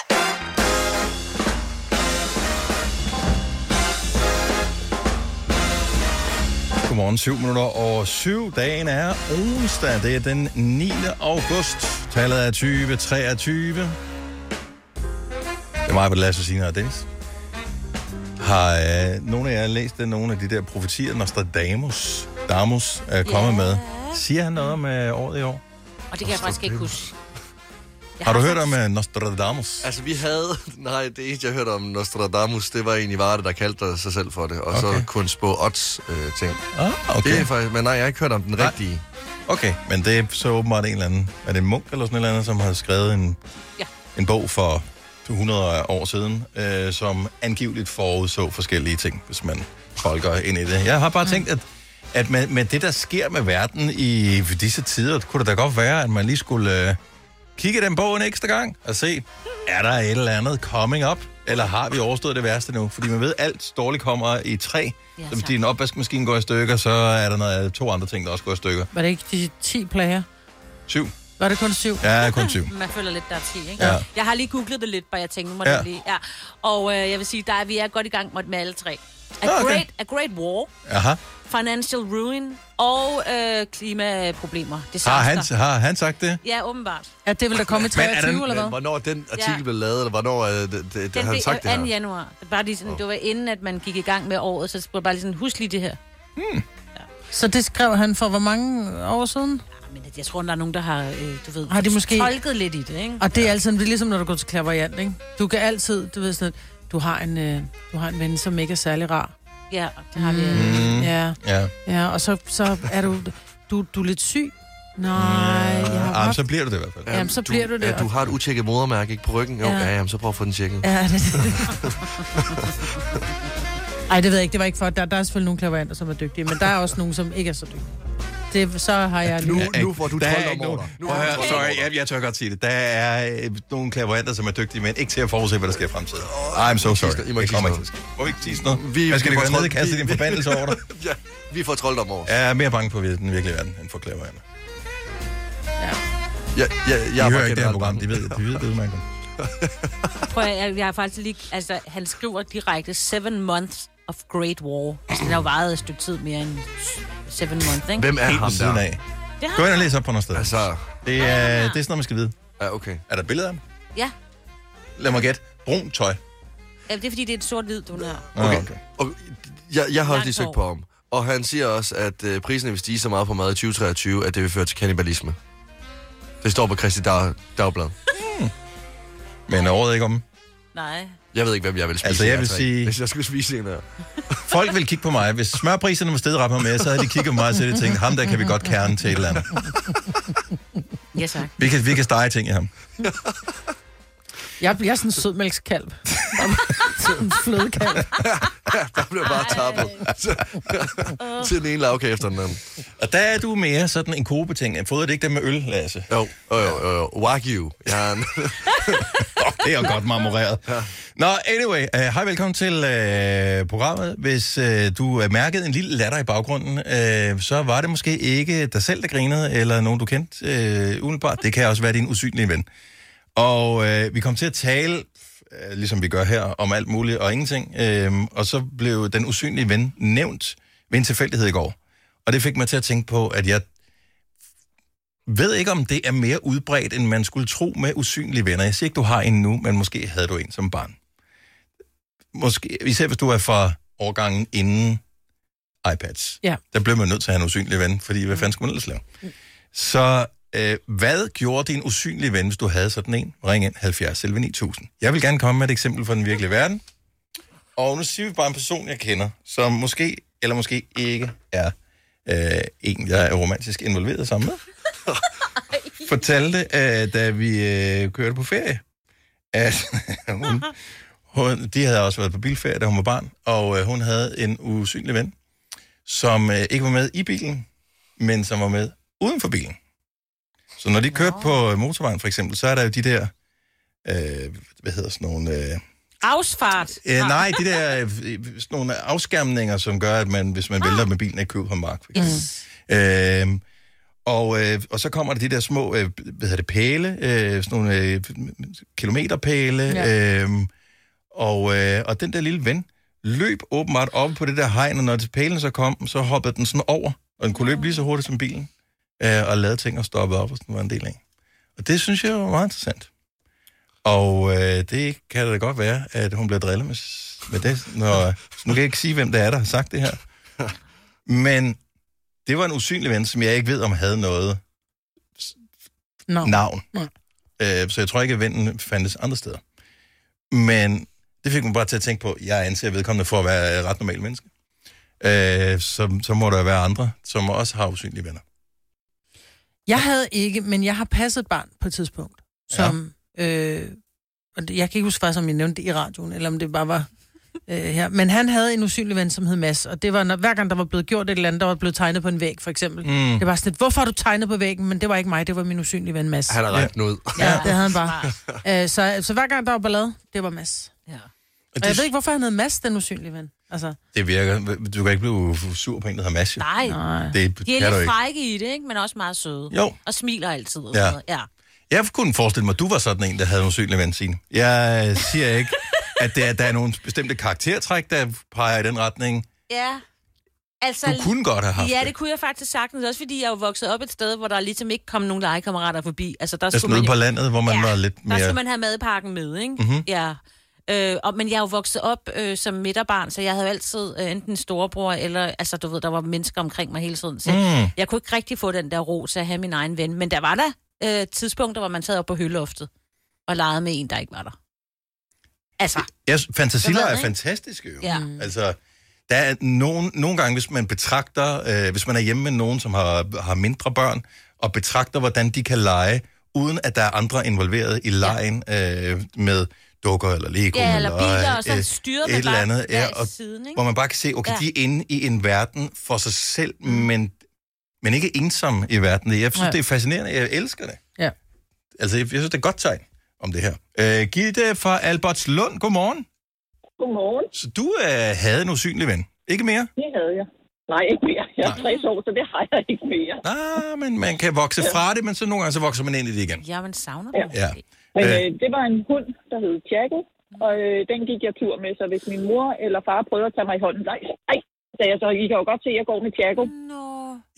Godmorgen, 7 minutter over 7. Dagen er onsdag. Det er den 9. august. Tallet er 2023. Det er mig, Lasse, Signe og Dennis. Har øh, nogle af jer læst nogle af de der profetier, Nostradamus Damus er kommet Ja. med? Siger han noget om øh, året i år? Og det kan jeg faktisk ikke huske. Jeg Har du hørt om uh, Nostradamus? Altså, vi havde... Nej, det eneste, jeg hørte om Nostradamus, det var egentlig Varde, der kaldte sig selv for det. Og okay. Så kun spå odds øh, ting. Ah, Okay. Det er faktisk... Men nej, jeg har ikke hørt om den Nej. rigtige. Okay, men det er så åbenbart en eller anden... Er det en munk eller sådan et eller andet, som har skrevet en, Ja. en bog for 100 år siden, øh, som angiveligt forudså forskellige ting, hvis man tolker ind i det. Jeg har bare tænkt, at, at med, med det, der sker med verden i disse tider, kunne det da godt være, at man lige skulle øh, kigge den bog en ekstra gang og se, er der et eller andet coming up? Eller har vi overstået det værste nu? Fordi man ved, alt dårligt kommer i tre. Ja, så hvis din opvaskemaskine går i stykker, så er der noget, to andre ting, der også går i stykker. Var det ikke de 10 plager? Syv. Var det kun syv? Ja, kun syv. Man føler lidt, der er 10, ikke? Ja. Jeg har lige googlet det lidt, bare jeg tænkte, nu må Ja. ja. lige... Ja. Og øh, jeg vil sige, der er, vi er godt i gang med, med alle tre. A, Ah, okay. great, a Great War, Aha. Financial Ruin og øh, klimaproblemer. Disaster. Har han, har han sagt det? Ja, åbenbart. Ja, det vil der komme i Men er 23, den- eller hvad? Hvornår den artikel Ja. blev lavet, eller hvornår er det, det, det, Den har han sagt det 2. her? januar. Det var, bare lige sådan, det var inden, at man gik i gang med året, så skulle bare lige sådan, husk lige det her. Så det skrev han for hvor mange år siden? Ja, Men jeg tror, der er nogen, der har, øh, du ved, Har de måske- tolket lidt i det, ikke? Og det er altid, det er ligesom når du går til klaverjant, ikke? Du kan altid, du ved sådan, du har en, øh, du har en ven, som ikke er særlig rar. Ja, det har vi. Mm. Ja, Ja. ja, og så, så er du, du, du er lidt syg. Nej, jeg har Jamen, haft... så bliver du det i hvert fald. Jamen, så bliver du det. Ja, du har et utjekket modermærke ikke på ryggen. Jo, Ja. ja, ja jamen, så prøv at få den tjekket. Ja, det, det. Ej, det ved jeg ikke. Det var ikke for... Der, der er selvfølgelig nogle klaveranter, som er dygtige, men der er også nogle, som ikke er så dygtige. Det, så har jeg Nu, lige... nu får du der er 12 ikke om nogen... Nu får at du høre, 12 sorry, jeg, jeg tør godt sige det. Der er øh, nogle klaveranter, som er dygtige, men ikke til at forudse, hvad der sker i fremtiden. I'm so sorry. I må ikke sige at- Må vi ikke sige noget? Vi- Hvad skal vi gøre ned i vi- din forbandelse over dig? ja, vi får trolddom over. Jeg er mere bange for den virkelige verden, end for klaveranter. Ja. Ja, ja, jeg De er hører ikke det her program. De ved, de ved det udmærket. Prøv, at- jeg, jeg har faktisk lige... Altså, han skriver direkte, seven months of Great War. Altså, den har jo varet et stykke tid mere end seven months, ikke? Hvem er Helt ham ved siden der? af. Det har Gå ind og læs op på noget sted. Altså, Det er, det er sådan noget, man skal vide. ja, okay. Er der billeder af ham? Ja. Lad mig gætte. Brun tøj. ja. det er fordi, det er et sort-hvid, du har. Okay. Okay. Og jeg, jeg har også Langt lige søgt hår. på ham. Og han siger også, at øh, priserne vil stige så meget på mad i 2023, at det vil føre til kannibalisme. Det står på Christi Dag, Dagblad. Men året er ikke om. Nej. Jeg ved ikke, hvem jeg vil spise. Altså, jeg vil sige- Hvis jeg skulle spise en her. Folk vil kigge på mig. Hvis smørpriserne var stedet ret mere, så havde de kigget på mig og så havde de tænkt, ham der kan vi godt kerne til et eller andet. Ja, tak. Vi kan, vi kan stege ting i ham. Jeg bliver sådan en sødmælkskalv. Sådan en flødekalv. Der blev bare tappet. Til den ene lavkage efter den anden. Og der er du mere sådan en kobeting. Jeg fodrer det ikke det med øl, Lasse. Jo, jo, jo, jo. Wagyu. Jeg har en... Oh, det er godt marmoreret. Ja. Nå, anyway. Uh, hej, velkommen til uh, programmet. Hvis uh, du uh, mærkede en lille latter i baggrunden, uh, så var det måske ikke dig selv, der grinede, eller nogen, du kendte uh, umiddelbart. Det kan også være din usynlige ven. Og uh, vi kom til at tale, uh, ligesom vi gør her, om alt muligt og ingenting. Uh, og så blev den usynlige ven nævnt ved en tilfældighed i går. Og det fik mig til at tænke på, at jeg ved ikke, om det er mere udbredt, end man skulle tro med usynlige venner. Jeg siger ikke, du har en nu, men måske havde du en som barn. Måske, især hvis du er fra årgangen inden iPads. Ja. Der blev man nødt til at have en usynlig ven, fordi hvad fanden skulle man ellers lave? Så øh, hvad gjorde din usynlige ven, hvis du havde sådan en? Ring ind 70 selv 9000. Jeg vil gerne komme med et eksempel fra den virkelige verden. Og nu siger vi bare en person, jeg kender, som måske eller måske ikke er øh, en, jeg er romantisk involveret sammen med fortalte, øh, da vi øh, kørte på ferie, at hun, hun, de havde også været på bilferie, da hun var barn, og øh, hun havde en usynlig ven, som øh, ikke var med i bilen, men som var med uden for bilen. Så når de kørte på motorvejen for eksempel, så er der jo de der, øh, hvad hedder sådan nogle... Øh, Afsfart. Øh, nej, de der øh, sådan nogle afskærmninger, som gør, at man, hvis man vælter med bilen, ikke køber på mark. For eksempel. Øhm, og, øh, og så kommer der de der små, øh, hvad hedder det, pæle, øh, sådan nogle øh, kilometerpæle, ja. øh, og, øh, og den der lille ven løb åbenbart op på det der hegn, og når til pælen så kom, så hoppede den sådan over, og den kunne løbe lige så hurtigt som bilen, øh, og lavede ting og stoppede op, og sådan var en del af. Og det synes jeg var meget interessant. Og øh, det kan da godt være, at hun bliver drillet med, med det. Når, nu kan jeg ikke sige, hvem det er, der har sagt det her. Men det var en usynlig ven, som jeg ikke ved, om havde noget Nå. navn. Nej. Øh, så jeg tror ikke, at vennen fandtes andre steder. Men det fik mig bare til at tænke på, at jeg anser vedkommende for at være et ret normal menneske. Øh, så, så må der være andre, som også har usynlige venner. Jeg havde ikke, men jeg har passet et barn på et tidspunkt, som... Ja. Øh, og jeg kan ikke huske faktisk, om jeg nævnte det i radioen, eller om det bare var øh, her. Men han havde en usynlig ven, som hed Mads, og det var, når, hver gang der var blevet gjort et eller andet, der var blevet tegnet på en væg, for eksempel. Mm. Det var sådan lidt, hvorfor har du tegnet på væggen? Men det var ikke mig, det var min usynlige ven Mads. Han har ret den ud. Ja, det havde han bare. Øh, så, så hver gang der var ballade, det var Mads. Ja. Og Og jeg det, ved ikke, hvorfor han hed Mads, den usynlige ven. Altså, det virker. Du kan ikke blive sur på en, der har masse. Nej, nej. Det de er lidt ikke. frække i det, ikke? men også meget søde. Jo. Og smiler altid. Og Ja. sådan noget. ja. Jeg kunne forestille mig, at du var sådan en, der havde en usynlig ven, Signe. Jeg siger ikke, at der, der er nogle bestemte karaktertræk, der peger i den retning. Ja. Altså, Du kunne godt have haft Ja, det. det kunne jeg faktisk sagtens. Også fordi jeg er jo vokset op et sted, hvor der ligesom ikke kom nogen legekammerater forbi. Altså, der Altså skulle man på jo, landet, hvor man Ja, var lidt der mere... skulle man have madpakken med, ikke? Mhm. Ja. Øh, og, men jeg er jo vokset op øh, som midterbarn, så jeg havde jo altid øh, enten en storebror, eller altså, du ved, der var mennesker omkring mig hele tiden. Så Mm. jeg kunne ikke rigtig få den der ro til at have min egen ven. Men der var der øh, tidspunkter, hvor man sad op på høloftet og legede med en, der ikke var der. Altså, Jeg ved er fantastiske jo. ja. Altså, der er nogen, nogle gange, hvis man betragter, øh, hvis man er hjemme med nogen, som har, har mindre børn, og betragter, hvordan de kan lege, uden at der er andre involveret i lejen øh, med dukker eller Lego. Ja, eller biler, øh, og så øh, styret et eller bare andet, ja, og, siden, ikke? hvor man bare kan se, okay, Ja. de er inde i en verden for sig selv, mm. men, men ikke ensom i verden. Jeg synes, Ja. det er fascinerende. Jeg elsker det. Ja. Altså, jeg, jeg synes, det er et godt tegn om det her. Øh, Gitte fra Albertslund, godmorgen. Godmorgen. Så du øh, havde en usynlig ven. Ikke mere? Det havde jeg. Nej, ikke mere. Jeg er 60 år, så det har jeg ikke mere. Ah, men man kan vokse fra det, men så nogle gange så vokser man ind i det igen. Ja, man savner Ja. det. Ja. Men Øh. øh, det var en hund, der hed Chaco, og øh, den gik jeg tur med, så hvis min mor eller far prøvede at tage mig i hånden, nej, nej, så jeg så, I kan jo godt se, at jeg går med Chaco. Nå.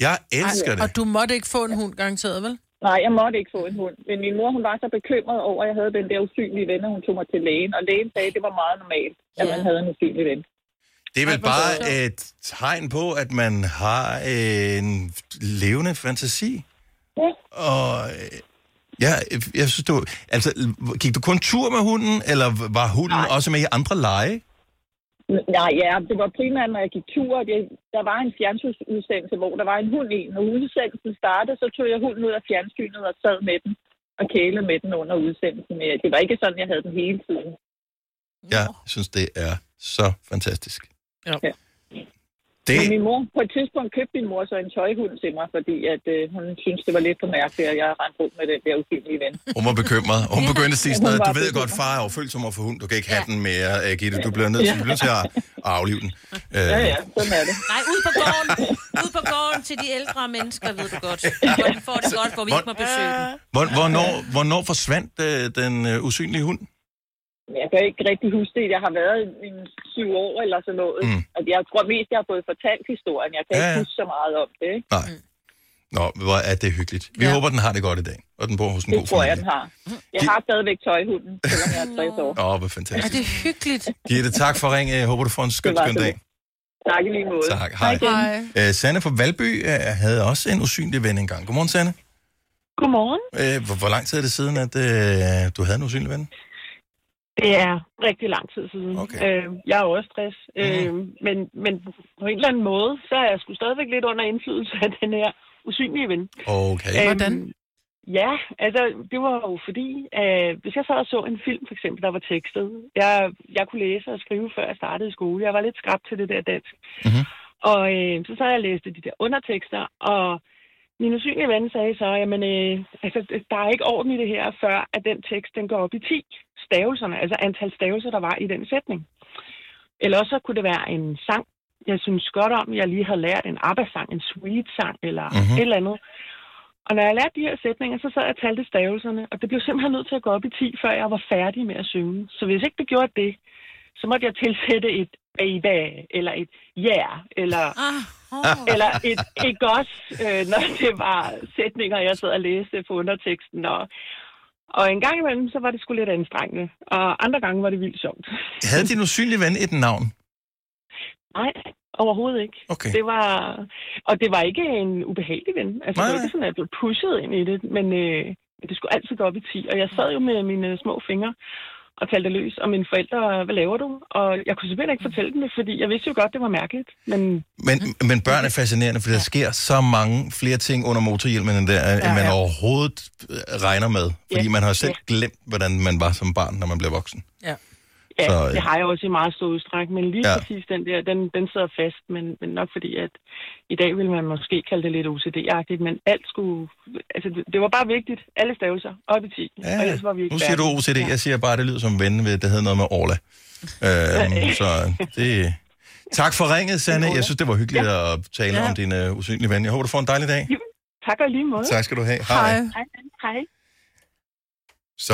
Jeg elsker det. Og du måtte ikke få en hund, garanteret, vel? Nej, jeg måtte ikke få en hund. Men min mor, hun var så bekymret over, at jeg havde den der usynlige ven, og hun tog mig til lægen. Og lægen sagde, at det var meget normalt, at man havde en usynlig ven. Det er vel bare et tegn på, at man har en levende fantasi. Ja. Og Ja, jeg synes, du... Altså, gik du kun tur med hunden, eller var hunden Nej. også med i andre lege? Nej, ja, det var primært, når jeg gik tur. Det, der var en fjernsynsudsendelse, hvor der var en hund i. Når udsendelsen startede, så tog jeg hunden ud af fjernsynet og sad med den og kælede med den under udsendelsen. Det var ikke sådan, jeg havde den hele tiden. Jeg synes, det er så fantastisk. Ja. Ja. Det, Men min mor, på et tidspunkt købte min mor så en tøjhund til mig, fordi at, øh, hun synes det var lidt for mærkeligt, at jeg rendte rundt med den der ufillige ven. hun var bekymret. Hun begyndte at sige sådan noget, du ved godt, far er overfølsom over for hund, du kan ikke have den mere, uh, Gitte. Du bliver nødt til, du bliver nødt til at, aflive den. Uh, Ja, ja, sådan er det. Nej, ud på gården. Ud på gården til de ældre mennesker, ved du godt. Hvor de får det godt, hvor vi ikke må besøge dem. Hvor, hvornår, hvornår forsvandt uh, den uh, usynlige hund? Jeg kan ikke rigtig huske det. Jeg har været en syv år eller sådan noget. Mm. Og jeg tror mest, jeg har fået fortalt historien. Jeg kan Ja, ja, ja. ikke huske så meget om det. Ikke? Nej. Nå, hvor er det hyggeligt. Vi Ja. håber, den har det godt i dag, og den bor hos en Det god tror jeg, familie. den har. Jeg har stadigvæk tøjhunden, selvom jeg er 60 år. Åh, oh, hvor Er fantastisk. det hyggeligt? Gitte, tak for ringen. Jeg håber, du får en skøn, Det skøn dag. Tak i lige måde. Tak. Hej. Hej. Uh, Sanne fra Valby uh, havde også en usynlig ven engang. Godmorgen, Sanne. Godmorgen. Uh, hvor, hvor lang tid er det siden, at uh, du havde en usynlig ven? Det er rigtig lang tid siden. Okay. Øh, jeg er også stress. Mhm. Øh, men, men på en eller anden måde, så er jeg sgu stadigvæk lidt under indflydelse af den her usynlige ven. Okay. Øhm, Hvordan? Ja, altså det var jo fordi, øh, hvis jeg sad og så en film for eksempel, der var tekstet, jeg, jeg kunne læse og skrive, før jeg startede i skole. Jeg var lidt skrab til det der dansk. Mhm. Og øh, så sad jeg og læste de der undertekster, og min usynlige ven sagde så, jamen, øh, altså, der er ikke orden i det her, før at den tekst den går op i 10 stavelserne, altså antal stavelser, der var i den sætning. Eller så kunne det være en sang, jeg synes godt om, jeg lige havde lært en ABBA-sang, en sweet-sang, eller Mhm. mm-hmm. et eller andet. Og når jeg lærte de her sætninger, så sad jeg og talte stavelserne, og det blev simpelthen nødt til at gå op i 10, før jeg var færdig med at synge. Så hvis ikke det gjorde det, så måtte jeg tilsætte et baby, eller et ja, yeah, eller, Ah, oh. eller et ikke også, øh, når det var sætninger, jeg sad og læste på underteksten. Og, og en gang imellem, så var det sgu lidt anstrengende, og andre gange var det vildt sjovt. Havde din usynlige ven et navn? Nej, overhovedet ikke. Okay. Det var, og det var ikke en ubehagelig ven. Altså, Nej, det var ikke sådan, at jeg blev pushet ind i det, men øh, det skulle altid gå op i 10. Og jeg sad jo med mine små fingre og talte løs, og mine forældre, hvad laver du? Og jeg kunne simpelthen ikke fortælle dem det, fordi jeg vidste jo godt, det var mærkeligt. Men Men, men børn er fascinerende, for der sker så mange flere ting under motorhjelmen, end, der, end man ja. overhovedet øh, regner med. Fordi Ja. man har selv Ja. glemt, hvordan man var som barn, når man bliver voksen. Ja. Ja, Så, øh, det har jeg også i meget stor udstrækning. Men lige Ja. ja. præcis den der, den, den sidder fast. Men, men nok fordi, at i dag vil man måske kalde det lidt OCD-agtigt, men alt skulle... Altså, det, det var bare vigtigt. Alle stavelser op i 10. Ja, og ellers var vi ikke nu siger du. OCD, jeg siger bare, det lyder som ven ved, det hedder noget med Orla. Øhm, så det... Tak for ringet, Sanne. Jeg synes, det var hyggeligt at tale Ja. om din uh, usynlige ven. Jeg håber, du får en dejlig dag. Tak og lige måde. Tak skal du have. Hej. Hej. Hej. Så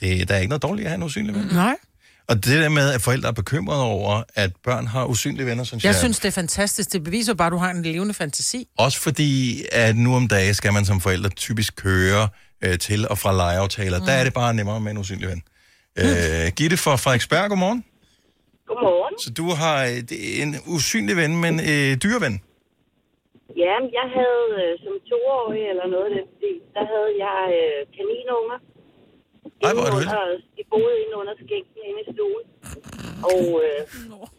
det, der er ikke noget dårligt at have en usynlig ven. Nej. Og det der med, at forældre er bekymrede over, at børn har usynlige venner, synes jeg, Jeg synes, det er fantastisk. Det beviser bare, at du har en levende fantasi. Også fordi, at nu om dagen skal man som forældre typisk køre øh, til og fra legeaftaler. Mm. Der er det bare nemmere med en usynlig ven. Øh, Gitte fra Frederiksberg, godmorgen. Godmorgen. Så du har øh, det er en usynlig ven, men øh, dyreven. Ja, jeg havde øh, som toårig eller noget af den der havde jeg øh, kaninunger. Ej, hvor er Inde under- De boede inde under skænken inde i stuen. Og øh,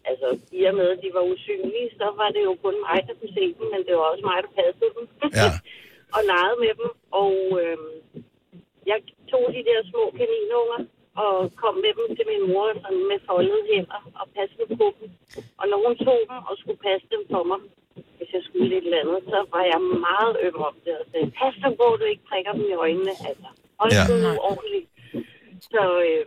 altså, i og med, at de var usynlige, så var det jo kun mig, der kunne se dem, men det var også mig, der passede dem. Ja. og legede med dem. Og øh, jeg tog de der små kaninunger og kom med dem til min mor sådan med foldede hænder og passede på dem. Og når hun tog dem og skulle passe dem for mig, hvis jeg skulle lidt eller andet, så var jeg meget øm om det og sagde, pas på, du ikke prikker dem i øjnene. Altså, hold ja. nu ordentligt. Så øh,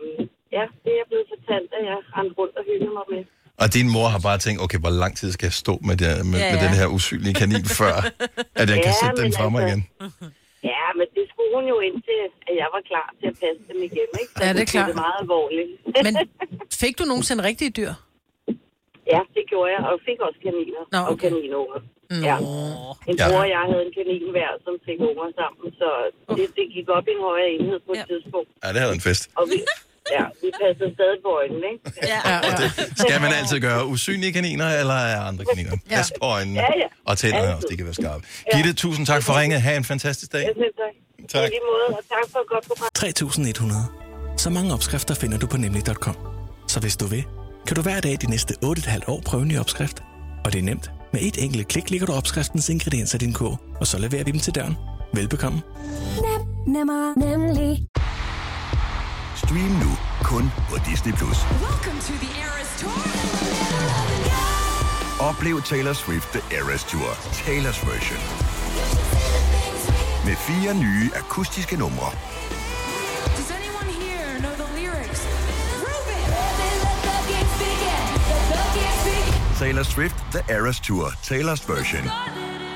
ja, det er jeg blevet fortalt, at jeg rendte rundt og hyggede mig med. Og din mor har bare tænkt, okay, hvor lang tid skal jeg stå med, det, med, Ja, med ja. den her usynlige kanin, før at jeg kan Ja, sætte den fra mig altså- igen? Ja, men det skulle hun jo indtil, at jeg var klar til at passe dem igen. Ikke? Så Ja, det er klart. det meget alvorligt. Men fik du nogensinde rigtige dyr? Ja, det gjorde jeg, og fik også kaniner Nå, og okay. kaninunger. Nå. Ja. En Ja. bror og jeg havde en kanin hver, som fik unger sammen, så det, det gik op i en højere enhed på et Ja. tidspunkt. Ja, det havde en fest. Og vi, ja, vi passede stadig på øjnene, ikke? Ja. Ja, ja. Skal man altid gøre usynlige kaniner, eller er andre kaniner? Ja. Pas på øjnene. Ja, ja. Og tænderne også, de kan være skarpe. Gitte, tusind tak for ringet. Ha' en fantastisk dag. Jeg synes, Tak. I lige måde, og tak for et godt program. 3100. Så mange opskrifter finder du på nemlig.com. Så hvis du vil, kan du hver dag de næste 8,5 år prøve en ny opskrift. Og det er nemt. Med et enkelt klik ligger du opskriftens ingredienser i din kog, og så leverer vi dem til døren. Velbekomme. Nem, nemmer, nemlig. Stream nu kun på Disney+. Plus. Oplev Taylor Swift The Eras Tour, Taylor's version. Med fire nye akustiske numre. Taylor Swift The Eras Tour, Taylor's version.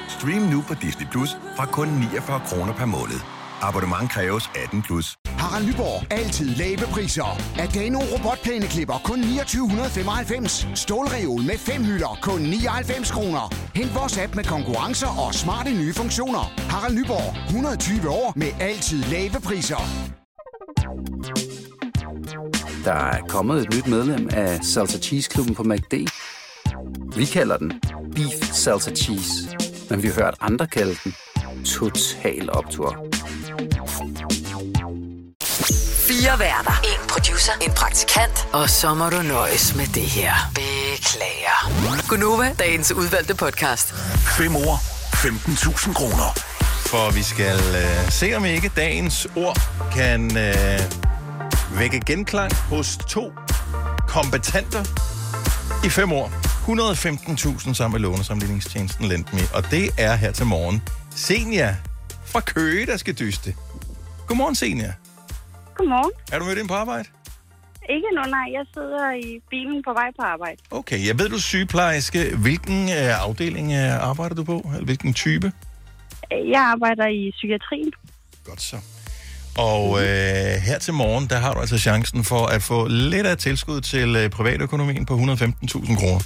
Stream nu på Disney Plus fra kun 49 kroner per måned. Abonnement kræves 18 plus. Harald Nyborg. Altid lave priser. Adano robotplæneklipper kun 2995. Stålreol med fem hylder kun 99 kroner. Hent vores app med konkurrencer og smarte nye funktioner. Harald Nyborg. 120 år med altid lave priser. Der er kommet et nyt medlem af Salsa Cheese Klubben på MACD. Vi kalder den Beef Salsa Cheese, men vi har hørt andre kalde den Total Optor. Fire værter. En producer. En praktikant. Og så må du nøjes med det her. Beklager. Gunova, dagens udvalgte podcast. 5 år, 15.000 kroner. For vi skal øh, se, om ikke dagens ord kan øh, vække genklang hos to kompetenter i fem år. 115.000 sammen med lånesamligningstjenesten Lendme. Og det er her til morgen. Senja fra Køge, der skal dyste. Godmorgen, Senja. Godmorgen. Er du mødt ind på arbejde? Ikke nu, nej. Jeg sidder i bilen på vej på arbejde. Okay, jeg ved, du er sygeplejerske. Hvilken øh, afdeling øh, arbejder du på? Eller hvilken type? Jeg arbejder i psykiatrien. Godt så. Og øh, her til morgen, der har du altså chancen for at få lidt af tilskud til øh, privatøkonomien på 115.000 kroner.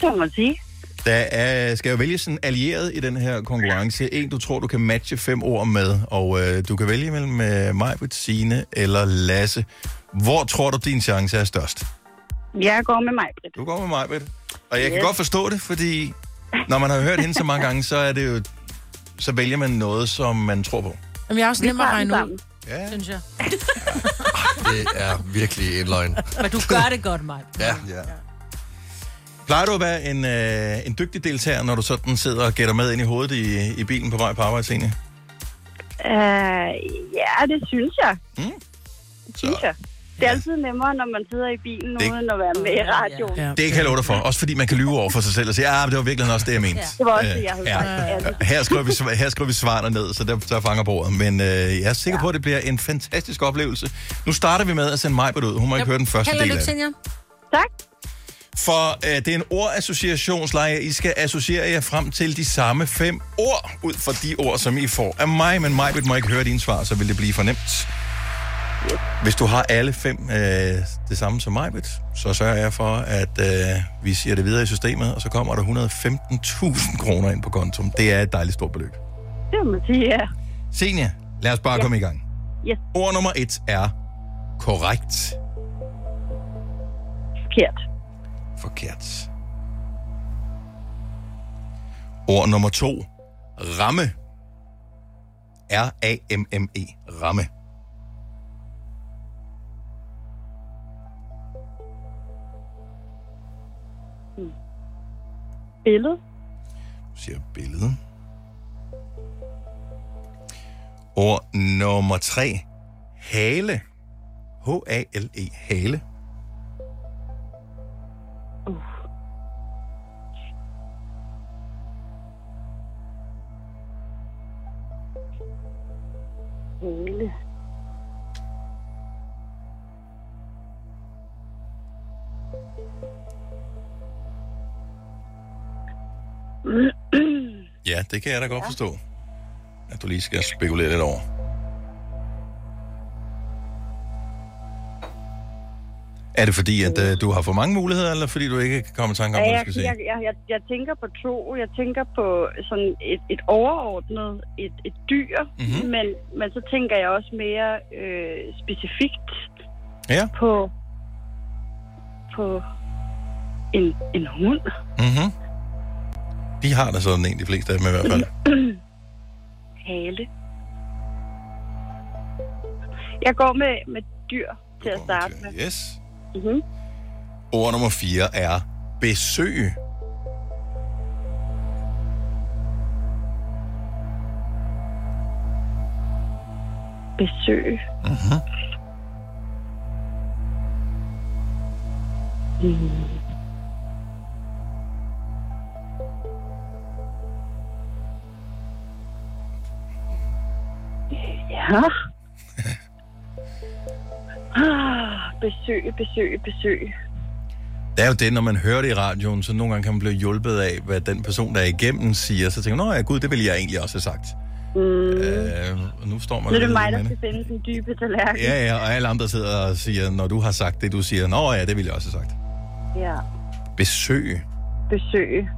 Det må man sige. Der er, skal jo vælges en allieret i den her konkurrence. En, du tror, du kan matche fem ord med. Og øh, du kan vælge mellem øh, Majbrit, Signe eller Lasse. Hvor tror du, din chance er størst? Jeg går med mig, Britt. Du går med Majbrit. Og jeg kan Yes. godt forstå det, fordi når man har hørt hende så mange gange, så er det jo så vælger man noget, som man tror på. Jamen, jeg er også nem at regne ud, Ja. synes jeg. Det er virkelig en løgn. Men du gør det godt, mig. Ja. ja. Plejer du at være en, øh, en dygtig deltager, når du sådan sidder og gætter med ind i hovedet i, i bilen på vej på arbejde, Signe? Uh, ja, det synes jeg. Mm. Det synes jeg. Det er altid nemmere, når man sidder i bilen, Det- uden at være med i radioen. Ja. Det kan jeg love dig for. Også fordi man kan lyve over for sig selv og sige, ja, det var virkelig også det, jeg mente. Ja. Det var også Øh, det, jeg havde ja. sagt. Ja. Her skriver, vi, her skriver vi svarene ned, så der, der fanger bordet. Men øh, jeg er sikker på, at det bliver en fantastisk oplevelse. Nu starter vi med at sende mig ud. Hun må ikke høre den første del af det. Tak. For øh, det er en ordassociationsleje. I skal associere jer frem til de samme fem ord, ud fra de ord, som I får af mig. Men mig må ikke høre dine svar, så vil det blive for nemt. Hvis du har alle fem øh, det samme som mig, så sørger jeg for, at øh, vi siger det videre i systemet, og så kommer der 115.000 kroner ind på kontum. Det er et dejligt stort beløb. Det må man sige, ja. Senja, lad os bare komme i gang. Yes. Ord nummer et er korrekt. Forkert. Forkert. Ord nummer to. Ramme. R-A-M-M-E. Ramme. Billede. Du siger billede. Ord nummer tre. Hale. H-A-L-E. Hale. Hele. Ja, det kan jeg da godt forstå. At du lige skal spekulere lidt over. Er det fordi, at uh, du har for mange muligheder, eller fordi du ikke kan komme i tanke om, Ja, hvad du jeg, skal sige? jeg, jeg, jeg, jeg tænker på to. Jeg tænker på sådan et, et overordnet, et, et dyr, Mhm. mm-hmm. men, men så tænker jeg også mere øh, specifikt Ja. på, på en, en hund. Mm-hmm. De har da sådan en, de fleste af dem i hvert fald. Hale. Jeg går med, med dyr til at starte med. Yes. Mm-hmm. Ord nummer 4 er besøg. Besøg. Mm. Ah, besøg, besøg, besøg. Det er jo det, når man hører det i radioen, så nogle gange kan man blive hjulpet af, hvad den person, der er igennem, siger. Så tænker man, nå ja, gud, det ville jeg egentlig også have sagt. Mm. Øh, og nu står man Nu er det mig, der skal finde den dybe tallerken. Ja, ja, og alle andre sidder og siger, når du har sagt det, du siger, nå ja, det ville jeg også have sagt. ja. Besøg. Besøg.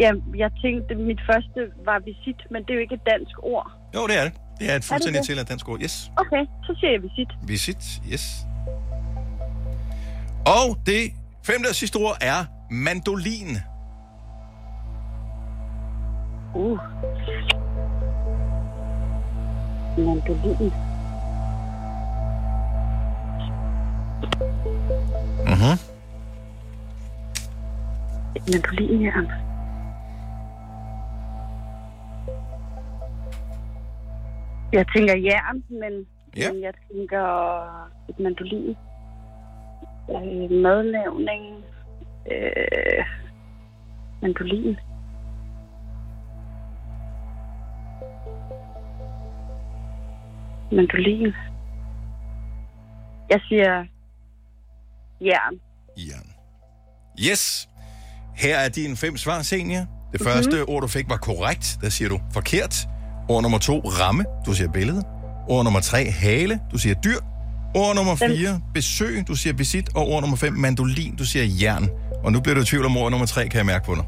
Ja, jeg tænkte, mit første var visit, men det er jo ikke et dansk ord. Jo, det er det. Det er et fuldstændig til at dansk ord. Yes. Okay, så siger jeg visit. Visit. Yes. Og det femte og sidste ord er mandolin. Uh. Mandolin. Mhm. Mandolinjern. Jeg tænker jern, men, ja. men jeg tænker et mandolin. Øh, madlavning. Øh, mandolin. Mandolin. Jeg siger jern. Jern. Yes. Her er dine fem svar, Senior. Det Mhm. første ord, du fik, var korrekt. Der siger du forkert. Ord nummer to, ramme. Du siger billede. Ord nummer tre, hale. Du siger dyr. Ord nummer fire, besøg. Du siger visit. Og ord nummer fem, mandolin. Du siger jern. Og nu bliver du i tvivl om ord nummer tre, kan jeg mærke på dig.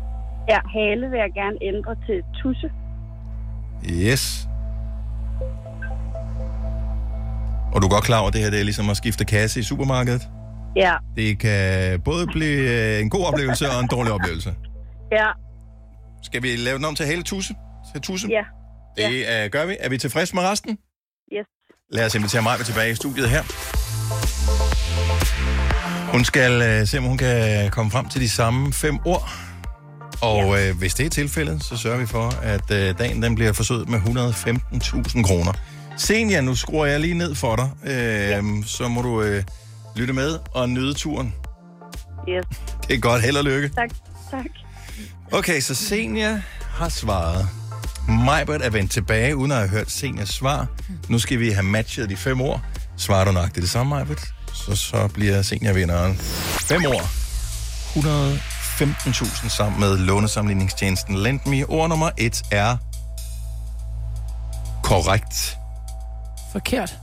Ja, hale vil jeg gerne ændre til tusse. Yes. Og du er godt klar over, at det her det er ligesom at skifte kasse i supermarkedet. Ja, Det kan både blive øh, en god oplevelse og en dårlig oplevelse. ja, Skal vi lave den om til hele tusse? Til tusse? ja. Det ja. gør vi. Er vi tilfredse med resten? Yes. Lad os invitere mig tilbage i studiet her. Hun skal øh, se, om hun kan komme frem til de samme fem ord. Og ja. øh, hvis det er tilfældet, så sørger vi for, at øh, dagen den bliver forsøgt med 115.000 kroner. Senja, nu skruer jeg lige ned for dig. Øh, ja. Så må du øh, lytte med og nyde turen. Yes. Det er godt. Held og lykke. Tak, tak. Okay, så Senja har svaret. Majbert er vendt tilbage, uden at have hørt Senjas svar. Nu skal vi have matchet de fem ord. Svarer du nok det, det samme, Majbert? Så, så bliver Senja vinderen. Fem ord. 115.000 sammen med lånesamligningstjenesten LendMe. Ord nummer et er korrekt. Forkert.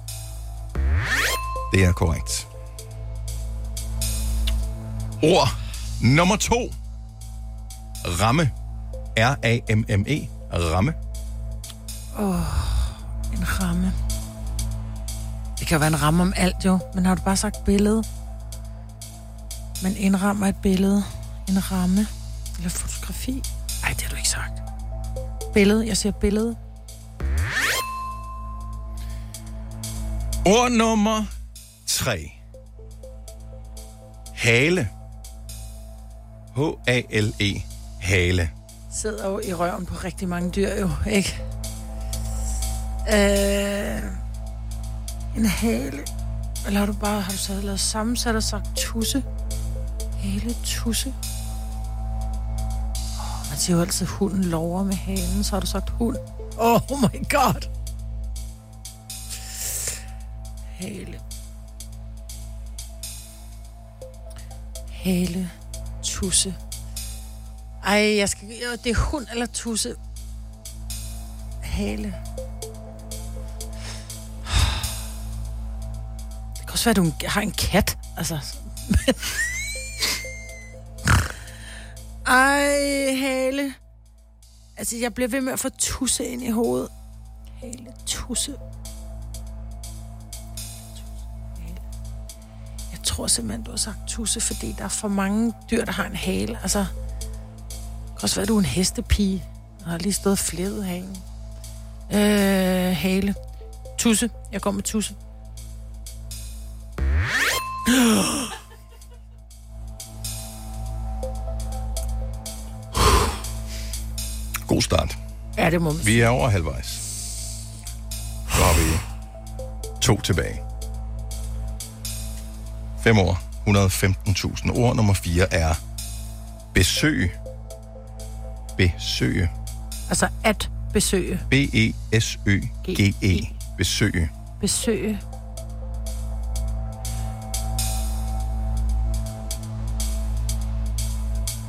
Det er korrekt. Ord nummer to. Ramme. R-A-M-M-E. Ramme. Åh, oh, en ramme. Det kan jo være en ramme om alt jo, men har du bare sagt billede? Man indrammer et billede, en ramme, eller fotografi. Nej, det har du ikke sagt. Billede, jeg siger billede. Ord nummer tre. Hale. H-A-L-E. Hale. Sidder jo i røven på rigtig mange dyr jo, ikke? Øh, en hale. Eller har du bare har du så lavet sammensat og sagt tusse? Hale, tusse. Oh, man siger jo altid, hunden lover med halen, så har du sagt hund. Oh my god. Hale. Hale, tusse. Ej, jeg skal... Jo, det er hund eller tusse. Hale. Det kan også være, at du har en kat. Altså... Ej, hale. Altså, jeg bliver ved med at få tusse ind i hovedet. Hale, tusse. Jeg tror simpelthen, du har sagt tusse, fordi der er for mange dyr, der har en hale. Altså, også være, du er en hestepige, og har lige stået flædet halen. Øh, hale. Tusse. Jeg går med tusse. God start. Ja, det må man Vi er over halvvejs. Så har vi to tilbage. Fem år. 115.000 ord. Nummer 4 er besøg. Besøg. Altså at besøge. B-E-S-Ø-G-E. Besøg. Besøge.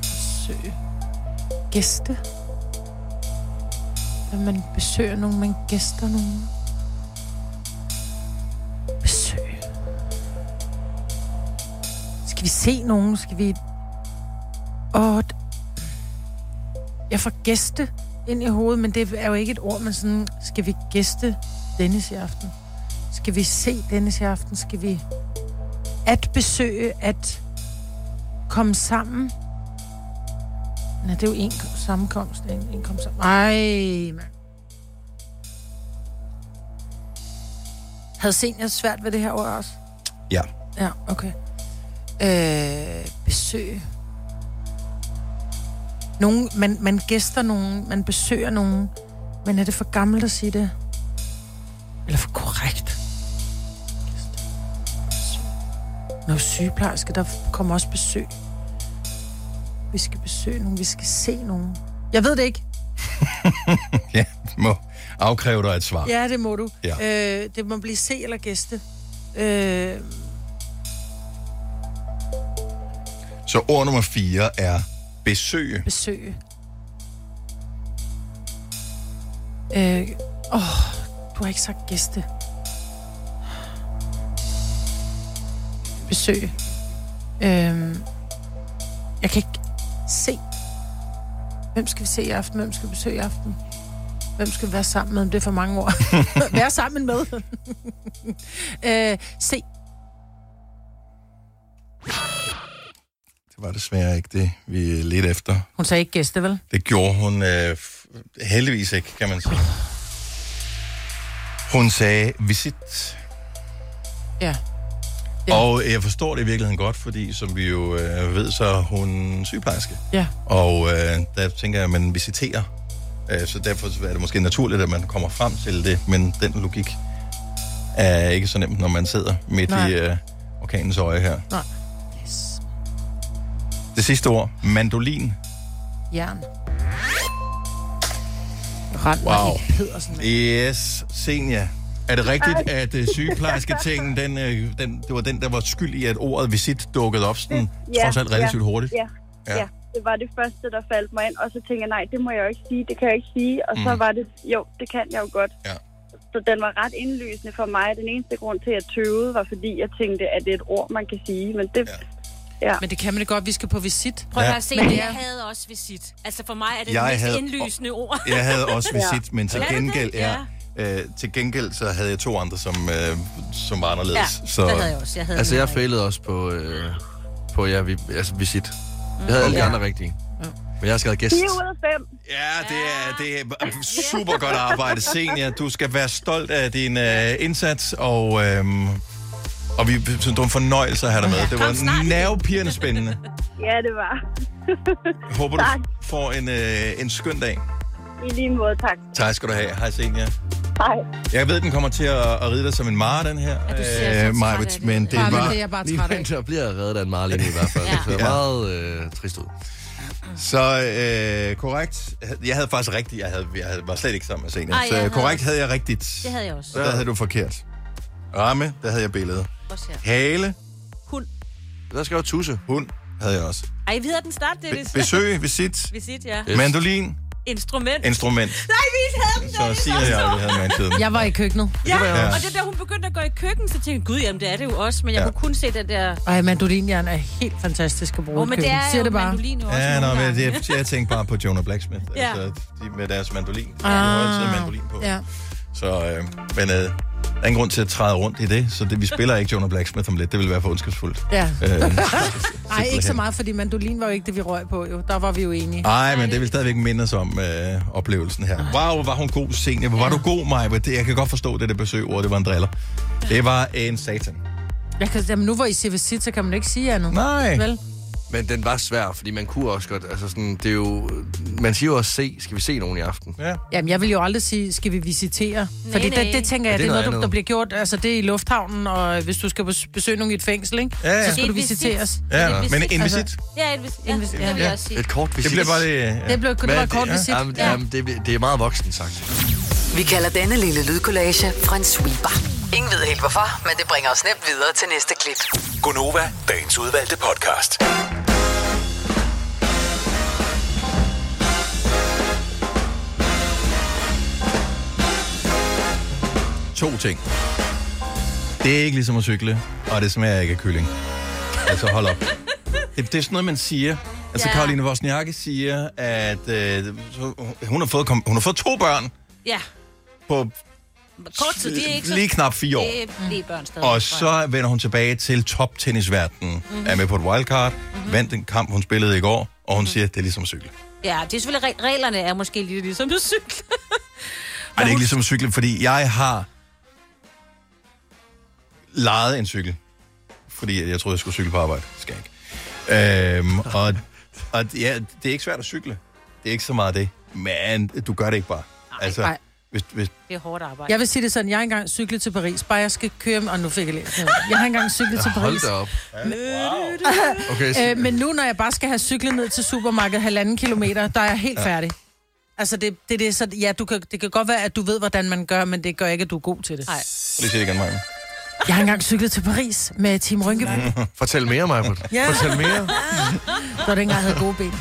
Besøge. Gæste. Når man besøger nogen, man gæster nogen. Besøg. Skal vi se nogen? Skal vi... Åh, d- jeg får gæste ind i hovedet, men det er jo ikke et ord, men sådan, skal vi gæste Dennis i aften? Skal vi se Dennis i aften? Skal vi at besøge, at komme sammen? Nej, det er jo en sammenkomst. En, en kom sammen. Ej, mand. Havde senior svært ved det her ord også? Ja. Ja, okay. Øh, besøg. Nogen, man, man gæster nogen, man besøger nogen, men er det for gammelt at sige det? Eller for korrekt? Når sygeplejerske, der kommer også besøg. Vi skal besøge nogen, vi skal se nogen. Jeg ved det ikke. Ja, må afkræve dig et svar. Ja, det må du. Ja. Øh, det må blive se eller gæste. Øh, Så ord nummer 4 er besøg. besøge. Øh, åh, du har ikke sagt gæste. Besøg. Øh, jeg kan ikke se. Hvem skal vi se i aften? Hvem skal vi besøge i aften? Hvem skal vi være sammen med? Det er for mange ord. være sammen med. øh, se. Det var desværre ikke det, vi ledte efter. Hun sagde ikke gæste, vel? Det gjorde hun øh, heldigvis ikke, kan man sige. Hun sagde visit. Ja. Ja. Og jeg forstår det i virkeligheden godt, fordi som vi jo øh, ved, så er hun sygeplejerske. Ja. Og øh, der tænker jeg, at man visiterer. Øh, så derfor er det måske naturligt, at man kommer frem til det. Men den logik er ikke så nemt, når man sidder midt Nej. i øh, orkanens øje her. Nej. Det sidste ord, mandolin. Jern. Rand Wow. Pedersen. Yes, Senja. Er det rigtigt, at uh, sygeplejerske ting, den, uh, den, det var den, der var skyld i, at ordet visit dukkede op sådan, trods alt relativt ja, hurtigt? Ja, Ja. ja. ja, det var det første, der faldt mig ind. Og så tænkte jeg, nej, det må jeg jo ikke sige, det kan jeg ikke sige. Og så Mm. var det, jo, det kan jeg jo godt. Ja. Så den var ret indlysende for mig. Den eneste grund til, at jeg tøvede, var fordi, jeg tænkte, at det er et ord, man kan sige. Men det... Ja. Ja. Men det kan man det godt, vi skal på visit. Prøv Ja. ja. at se, Men jeg havde også visit. Altså for mig er det Jeg det mest havde- indlysende ord. Jeg havde også visit, men til gengæld, ja. Ja. Øh, til gengæld så havde jeg to andre, som, øh, som var anderledes. Ja, så, det havde jeg også. Jeg havde Altså, jeg failede også på, øh, på ja, vi, altså, visit. Jeg havde alle de Ja. andre rigtige. Men jeg har skrevet gæst. 4 ud af 5. Ja, det er, det er super godt arbejde, Senior. Du skal være stolt af din øh, indsats, og, øhm, og vi synes, det var en fornøjelse at have dig med. Det var nervepirrende spændende. Ja, det var. Jeg håber, du Tak. får en, øh, en skøn dag. I lige måde, tak. Tak skal du have. Hej, Senior. Hej. Jeg ved, den kommer til at, at ride dig som en mare, den her, ja, øh, det. men det er bare... det er jeg bare Lige vent til at blive reddet af en marlin i hvert fald. Ja. Det ser meget øh, trist ud. Så øh, korrekt. Jeg havde faktisk rigtigt. Jeg, havde, jeg havde, var slet ikke sammen med Senior. Ej, så jeg havde korrekt havde jeg rigtigt. Det havde jeg også. Så der havde du forkert. Ramme, der havde jeg billedet. Hale, Hund. Der skal jo tusse. hund, havde jeg også. Ej, vi havde den start, det Be- besøg, visit, Visit, ja. yes. mandolin, Instrument. instrument. Nej, vi havde den, Så Dennis, Signe og jeg, vi havde med Jeg var i køkkenet. Ja, Ja. og det der, hun begyndte at gå i køkken, så tænkte jeg, gud, jamen det er det jo også, men jeg Ja. kunne kun se den der... Ej, mandolinjern er helt fantastisk at bruge i men det køkkenet. er Siger jo det bare. mandolin jo også Ja, nå, men det, jeg tænkte bare på Jonah Blacksmith. Ja. Altså, de med deres mandolin. De har altid mandolin på. Ja. Så, øh, men øh, er ingen grund til at træde rundt i det, så det, vi spiller ikke Jonah Blacksmith om lidt. Det vil være for ondskabsfuldt. Ja. Øh, Nej, ikke så meget, fordi mandolin var jo ikke det, vi røg på. Jo. Der var vi jo enige. Nej, men det vil stadigvæk minde os om øh, oplevelsen her. Wow, var hun god, senior. Hvor var du god, Maja. Det, jeg kan godt forstå det der besøg ord, det var en driller. Det var en satan. Jeg kan, jamen nu hvor I siger visit, så kan man ikke sige andet. Nej. Vel? Men den var svær, fordi man kunne også godt... Altså sådan, det er jo... Man siger jo også se. Skal vi se nogen i aften? Ja. Jamen, jeg vil jo aldrig sige, skal vi visitere? Nej, Fordi nej. det, det tænker jeg, Ja, det er noget, andet. der bliver gjort. Altså, det er i lufthavnen, og hvis du skal bes- besøge nogen i et fængsel, ikke? Ja, ja. så skal Et du visit. visiteres. Ja, Et men visit. en Altså, visit. Ja, et vis- ja, vis- det ja. jeg også sige. Et kort Det visit. bliver bare det... Ja. Det blev det Hvad var er et kort det? visit. Jamen, Ja. jamen, det, det er meget voksen sagt. Vi kalder denne lille lydkollage en sweeper. Ingen ved helt hvorfor, men det bringer os nemt videre til næste klip. Gonova, dagens udvalgte podcast. To ting. Det er ikke ligesom at cykle, og det smager ikke af kylling. Altså hold op. Det, det er sådan noget, man siger. Altså, Ja. Karoline Wozniacki siger, at øh, hun, har fået, hun har fået to børn Ja, på kort tid, de er ikke så... lige knap fire år. Det er lige børn stadig. Og så vender hun tilbage til toptennisverdenen. Mhm. Mm-hmm. Er med på et wildcard. Mm-hmm. Vandt en kamp, hun spillede i går. Og hun Mhm. siger, at det er ligesom at cykle. Ja, det er selvfølgelig... re- Reglerne er måske lidt ligesom du cykler. Ej, det er ikke ligesom at cykle, fordi jeg har lejet en cykel. Fordi jeg troede, jeg skulle cykle på arbejde. Skal jeg ikke. Øhm, og, og ja, det er ikke svært at cykle. Det er ikke så meget det. Men du gør det ikke bare. Altså, Nej. hvis, hvis, Det er hårdt arbejde. Jeg vil sige det sådan, jeg har engang cyklet til Paris, bare jeg skal køre, og nu fik jeg lidt. Jeg har engang cyklet til Hold Paris. da op. Okay, så, Øh, men nu, når jeg bare skal have cyklet ned til supermarkedet halvanden kilometer, der er jeg helt færdig. Altså, det, det, det er så, ja, du kan, det kan godt være, at du ved, hvordan man gør, men det gør ikke, at du er god til det. Nej. lige sige det igen, Maja. Jeg har engang cyklet til Paris med Team Rynkeby. fortæl mere, Majbert. Ja. Fortæl mere. Så var det engang, jeg havde gode ben.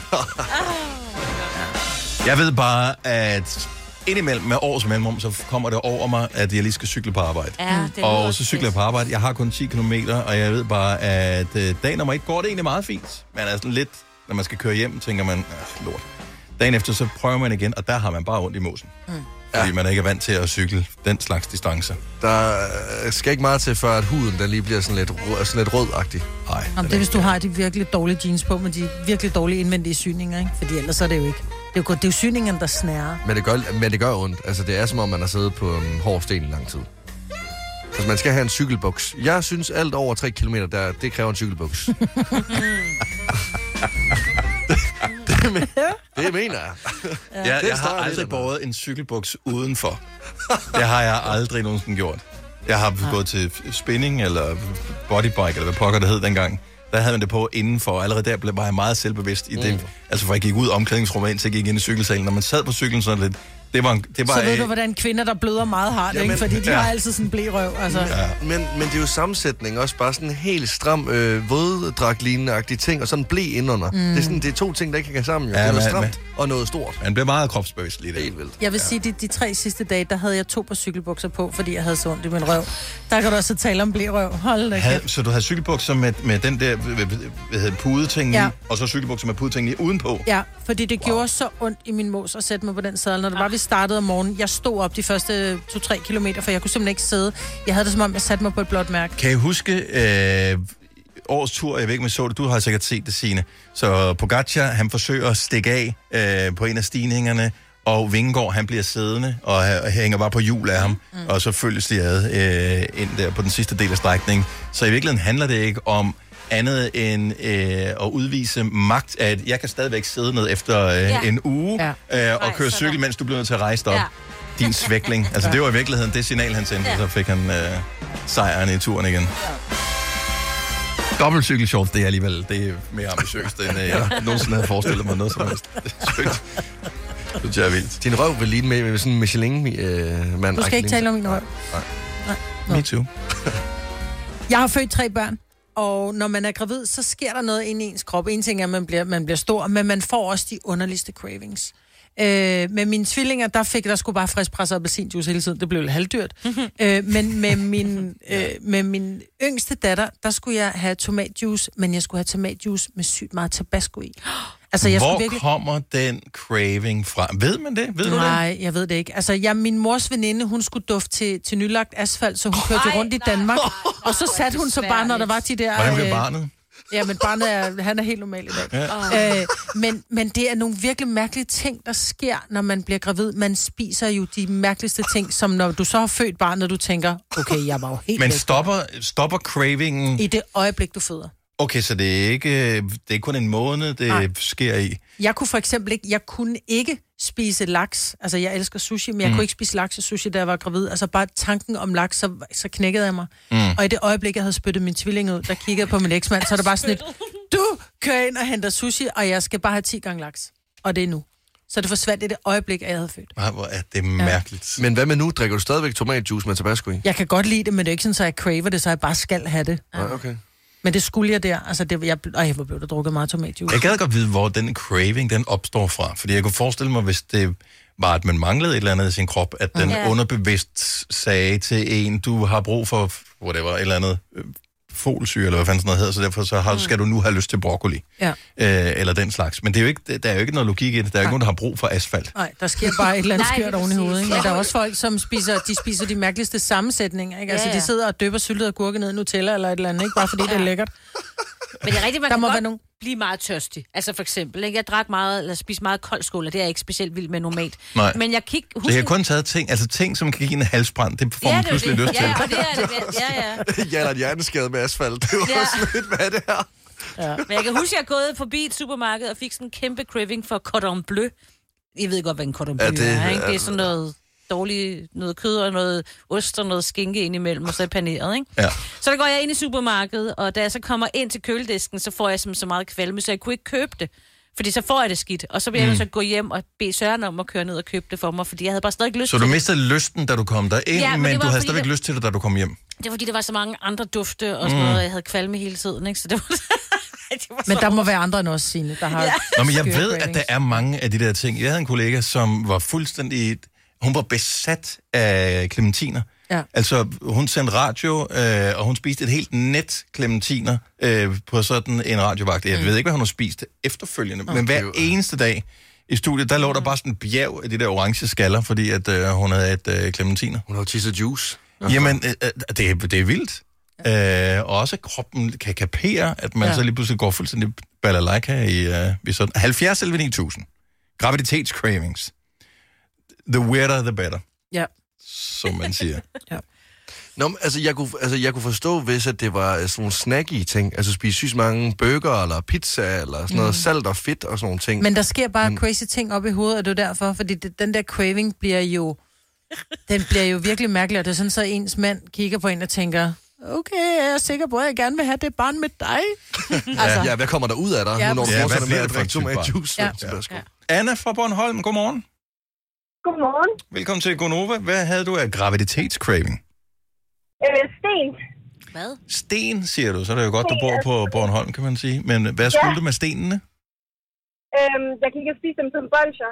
Jeg ved bare, at indimellem med års mellemrum, så kommer det over mig, at jeg lige skal cykle på arbejde. Ja, det Og så cykler jeg på arbejde. Jeg har kun 10 km, og jeg ved bare, at øh, dag nummer et går det egentlig meget fint. Man er sådan lidt, når man skal køre hjem, tænker man, ah, lort. Dagen efter, så prøver man igen, og der har man bare ondt i mosen. Mm. Fordi man ikke er vant til at cykle den slags distance. Der skal ikke meget til, før at huden den lige bliver sådan lidt, rød, sådan lidt rødagtig. Nej. Om det er, hvis du har de virkelig dårlige jeans på, med de virkelig dårlige indvendige syninger, ikke? Fordi ellers er det jo ikke. Det er jo, godt- det er jo syningerne, der snærer. Men det, gør, men det gør ondt. Altså, det er som om, man har siddet på en hård sten i lang tid. Altså, man skal have en cykelbuks. Jeg synes, alt over 3 km, der, det kræver en cykelbuks. det, men, det mener jeg. Jeg, Det jeg har aldrig båret en cykelbuks udenfor. Det har jeg aldrig nogensinde gjort. Jeg har gået til spinning eller bodybike, eller hvad pokker det hed dengang. Der havde man det på indenfor, og allerede der blev var jeg meget selvbevidst i det. Mm. Altså, for jeg gik ud af omklædningsrummet, indtil jeg gik ind i cykelsalen. Når man sad på cyklen sådan lidt, det var, en- det var Så ved du, hvordan kvinder, der bløder meget hardt, Jamen, ikke? Fordi de ja. har altid sådan en blærøv. Altså. Ja. Men, men det er jo sammensætning også. Bare sådan en helt stram øh, våddragt-lignende ting, og sådan en blæ indunder. Mm. Det, er sådan, det er to ting, der ikke kan sammen. Jo. Ja, det er noget men- stramt og noget stort. Man bliver meget kropsbevidst lige Det er der. helt vildt. Jeg vil sige, de, de tre sidste dage, der havde jeg to par cykelbukser på, fordi jeg havde så ondt i min røv. Der kan du også tale om blærøv. Hold da kæft. Så du havde cykelbukser med, med den der hvad, hedder, det, pudeting Ja. i, og så cykelbukser med pudeting i udenpå? Ja, fordi det wow. gjorde så ondt i min mos at sætte mig på den sadel. Når det var, vi startede om morgenen, jeg stod op de første 2-3 kilometer, for jeg kunne simpelthen ikke sidde. Jeg havde det som om, jeg satte mig på et blåt mærke. Kan I huske øh, årets tur? Jeg ved ikke, om I så det. Du har sikkert set det, Signe. Så Pogacar, han forsøger at stikke af øh, på en af stigningerne, og Vingegaard, han bliver siddende og hænger bare på hjul af ham, mm. og så følges de ad øh, ind der på den sidste del af strækningen. Så i virkeligheden handler det ikke om andet end øh, at udvise magt, at jeg kan stadigvæk sidde ned efter øh, Ja. ja. en uge Ja. øh, og køre cykel, mens du bliver nødt til at rejse dig op. Ja. Din svækling. Altså, det var i virkeligheden det signal, han sendte, Ja. ja. så fik han øh, sejren i turen igen. Dobbeltcykelshorts, det er alligevel det er mere ambitiøst, end øh, jeg nogensinde havde forestillet mig noget som helst. Det er sygt. Det synes jeg er vildt. Din røv vil ligne med, med sådan en Michelin-mand. Du skal ikke tale om min røv. Me too. Jeg har født tre børn, og når man er gravid, så sker der noget inde i ens krop. En ting er, at man bliver, man bliver stor, men man får også de underligste cravings. Øh, med mine tvillinger, der fik der skulle bare friskpresset appelsinjuice hele tiden. Det blev lidt halvdyrt. øh, men med min, øh, med min yngste datter, der skulle jeg have tomatjuice, men jeg skulle have tomatjuice med sygt meget tabasco i. Altså, jeg Hvor virkelig... kommer den craving fra? Ved man det? Ved du det? Nej, jeg ved det ikke. Altså, jeg, min mors veninde, hun skulle dufte til, til nylagt asfalt, så hun kørte jo Ej, rundt i nej. Danmark. Og så satte hun så bare, når der var de der... Hvordan blev øh, barnet? Ja, men barnet er, han er helt normal i dag. Ja. Øh, men, men det er nogle virkelig mærkelige ting, der sker, når man bliver gravid. Man spiser jo de mærkeligste ting, som når du så har født barnet, du tænker, okay, jeg var jo helt Men stopper, stopper cravingen... I det øjeblik, du føder. Okay, så det er ikke, det er kun en måned, det Nej. sker i. Jeg kunne for eksempel ikke, jeg kunne ikke spise laks. Altså, jeg elsker sushi, men jeg Mm. kunne ikke spise laks og sushi, da jeg var gravid. Altså, bare tanken om laks, så, så knækkede jeg mig. Mm. Og i det øjeblik, jeg havde spyttet min tvilling ud, der kiggede på min eksmand, så er det bare sådan et, du kører ind og henter sushi, og jeg skal bare have 10 gange laks. Og det er nu. Så det forsvandt i det øjeblik, at jeg havde født. Ej, hvor er det mærkeligt. Men hvad med nu? Drikker du stadigvæk tomatjuice med tabasco i? Jeg kan godt lide det, men det er ikke sådan, at jeg craver det, så jeg bare skal have det. Nej, okay. Men det skulle jeg der. Altså, det, jeg, ej, hvor blev der drukket meget tomatjuice. Jeg gad godt vide, hvor den craving, den opstår fra. Fordi jeg kunne forestille mig, hvis det var, at man manglede et eller andet i sin krop, at den Ja. underbevidst sagde til en, du har brug for, whatever, et eller andet øh, folsyre, eller hvad fanden sådan noget hedder, så derfor så har, skal du nu have lyst til broccoli. Ja. Øh, eller den slags. Men det er jo ikke, der er jo ikke noget logik i det. Der er jo ikke nogen, der har brug for asfalt. Nej, der sker bare et eller andet skørt oven i hovedet. Ikke? Men Ja. der er også folk, som spiser, de spiser de mærkeligste sammensætninger. Ikke? Altså, Ja, de ja. sidder og døber syltet og gurke ned i Nutella eller et eller andet, ikke? bare fordi det er lækkert. Men det er rigtigt, man Der kan må godt være nogen- blive meget tørstig. Altså for eksempel, ikke? jeg drak meget, eller spiste meget kold skål, og det er jeg ikke specielt vild med normalt. Nej. Men jeg kig, Så husk, jeg har kun taget ting, altså ting, som kan give en halsbrand, det får ja, man det pludselig det. lyst til. Ja, og det er det. Ja, ja. ja, eller et hjerneskade med asfalt. Det var Ja. ja. sådan lidt, hvad det er. Ja. Men jeg kan huske, at jeg er gået forbi et supermarked og fik sådan en kæmpe craving for cordon bleu. Jeg ved godt, hvad en cordon bleu Ja, ja, det- det, er, ikke? Det ja. er sådan noget dårligt, noget kød og noget ost og noget skinke indimellem, og så er paneret, ikke? Ja. Så der går jeg ind i supermarkedet, og da jeg så kommer ind til køledisken, så får jeg simpelthen så meget kvalme, så jeg kunne ikke købe det. Fordi så får jeg det skidt, og så bliver mm. jeg at gå hjem og bede Søren om at køre ned og købe det for mig, fordi jeg havde bare stadig ikke lyst Så du mistede lysten, da du kom der ind, Ja, men men, du havde stadigvæk det- lyst til det, da du kom hjem. Det var fordi, der var så mange andre dufte og sådan Mm. noget, og jeg havde kvalme hele tiden, ikke? Så det var, Men så der må være andre end os, Signe, der har... Ja. Nå, men jeg ved, at der er mange af de der ting. Jeg havde en kollega, som var fuldstændig... Hun var besat af clementiner. Ja. Altså, hun sendte radio, øh, og hun spiste et helt net clementiner øh, på sådan en radiovagt. Jeg mm. ved ikke, hvad hun har spist efterfølgende, okay. men hver eneste dag i studiet, der lå der bare sådan en bjerg af de der orange skaller, fordi at øh, hun havde et øh, clementiner. Hun har tisset juice. Jamen, øh, øh, det, er, det er vildt. Øh, og også at kroppen kan kapere, at man Ja. ja. så lige pludselig går fuldstændig balalaika i, øh, i sådan... 70 eller 9000. Graviditetscravings. The weirder, the better, Ja. som man siger. Nå, men, altså, jeg kunne, altså, jeg kunne forstå, hvis at det var øh, sådan nogle snacky ting. Altså spise sygt mange burger, eller pizza, eller sådan noget Mm. salt og fedt og sådan nogle ting. Men der sker bare Men- crazy ting op i hovedet, og det er derfor, fordi det, den der craving bliver jo... Den bliver jo virkelig mærkelig, og det er sådan, så ens mand kigger på en og tænker, okay, jeg er sikker på, at jeg gerne vil have det barn med dig. altså, ja, hvad kommer der ud af dig, Ja, ja, nu når du Ja, fortsætter med at drikke tomatjuice? Ja. Ja. Anna fra Bornholm, godmorgen. Godmorgen. Velkommen til Gonova. Hvad havde du af graviditetscraving? Øh, Sten. Hvad? Sten, siger du. Så er det jo godt, du bor på Bornholm, kan man sige. Men hvad skulle Ja. du med stenene? Øhm, jeg gik og spiste dem som bolcher.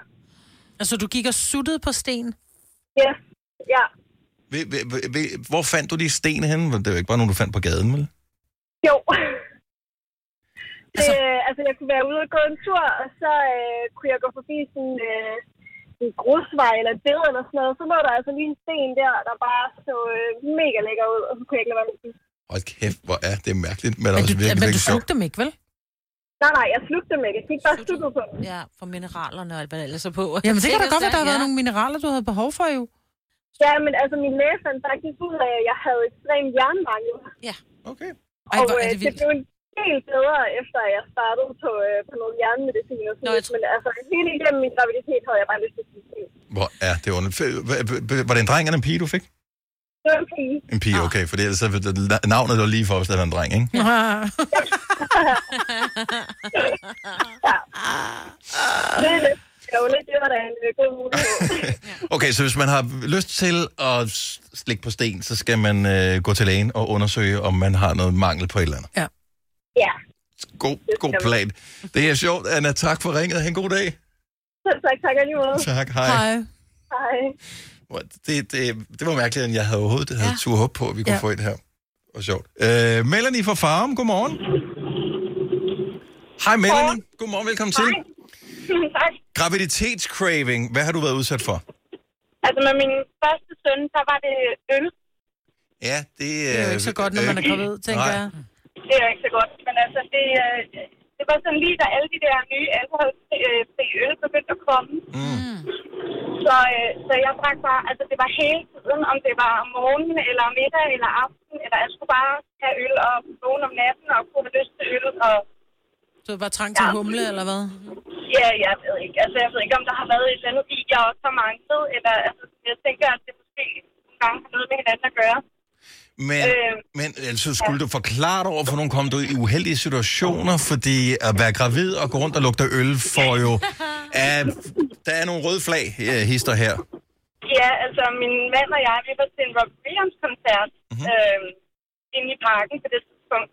Altså, du gik og suttede på sten? Ja. Ved- Hvor fandt du de sten henne? Det er jo ikke bare nogle, du fandt på gaden, vel? Jo. Det, altså... altså, jeg kunne være ude og gå en tur, og så øh, kunne jeg gå forbi sådan øh, en grusvej eller et eller sådan noget. Så lå der altså lige en sten der, der bare så øh, mega lækker ud, og så kunne jeg ikke lade være med at. Hold kæft, hvor er det mærkeligt, men, Men også du, virkelig, men du virkelig sjovt. slugte dem ikke, vel? Nej, nej, jeg slugte dem ikke. Jeg fik bare sluttet på dem. Ja, for mineralerne og alt, hvad der ellers er på. Jamen, det kan da godt være, der har ja. været nogle mineraler, du havde behov for, jo. Ja, men altså min læge fandt faktisk ud af, at jeg havde ekstrem jernmangel. Ja. Okay. Ej, og hvor er øh, det det vildt. blev en del bedre, efter at jeg startede på, øh, på noget jernmedicin og sådan Nå, jeg noget. Men altså, hele igennem min graviditet havde jeg bare lyst til at. Hvor er det h- Var det en dreng eller en pige, du fik? Det var en pige. En pige, okay, for ellers så navnet var lige for, hvis det var en dreng, ikke? Det er lidt ærgerligt. Det var da en øh, god mulighed. Okay, så hvis man har lyst til at slikke på sten, så skal man øh, gå til lægen og undersøge, om man har noget mangel på et eller andet. Ja. ja. God, god plan. Det er sjovt, Anna. Tak for ringet. Ha' en god dag. Så tak, tak alligevel. Tak, hej. Hej. Hej. Det, det, det var mærkeligt, at jeg havde overhovedet havde Ja. tur håb på, at vi kunne Ja. få et her. Det var sjovt. Øh, Melanie fra Farum, godmorgen. Hej Melanie. Godmorgen, velkommen til. tak. Graviditetscraving. Hvad har du været udsat for? Altså med min første søn, der var det øl. Ja, det, Det er jo ikke så godt, når man er gravid, tænker nej. jeg. Det er ikke så godt. Men altså, det, øh, det var sådan lige, da alle de der nye alkoholfri øl begyndte at komme. Mm. Så, øh, så jeg drak bare, altså det var hele tiden, om det var om morgenen, eller middag, eller aften, eller jeg skulle bare have øl og vågne om natten og kunne have lyst til øl. Og, Så det var trang til humle, eller hvad? ja, jeg ved ikke. Altså, jeg ved ikke, om der har været et eller andet i, jeg også har manglet, eller altså, jeg tænker, at det måske nogle gange har noget med hinanden at gøre. Men, øh, men altså, skulle du forklare dig over, for nogen kom du i uheldige situationer, fordi at være gravid og gå rundt og lugte øl får jo... Uh, der er nogle røde flag, uh, hister her. Ja, altså min mand og jeg, vi var til en Rob Williams-koncert mm-hmm. øh, inde i parken på det tidspunkt.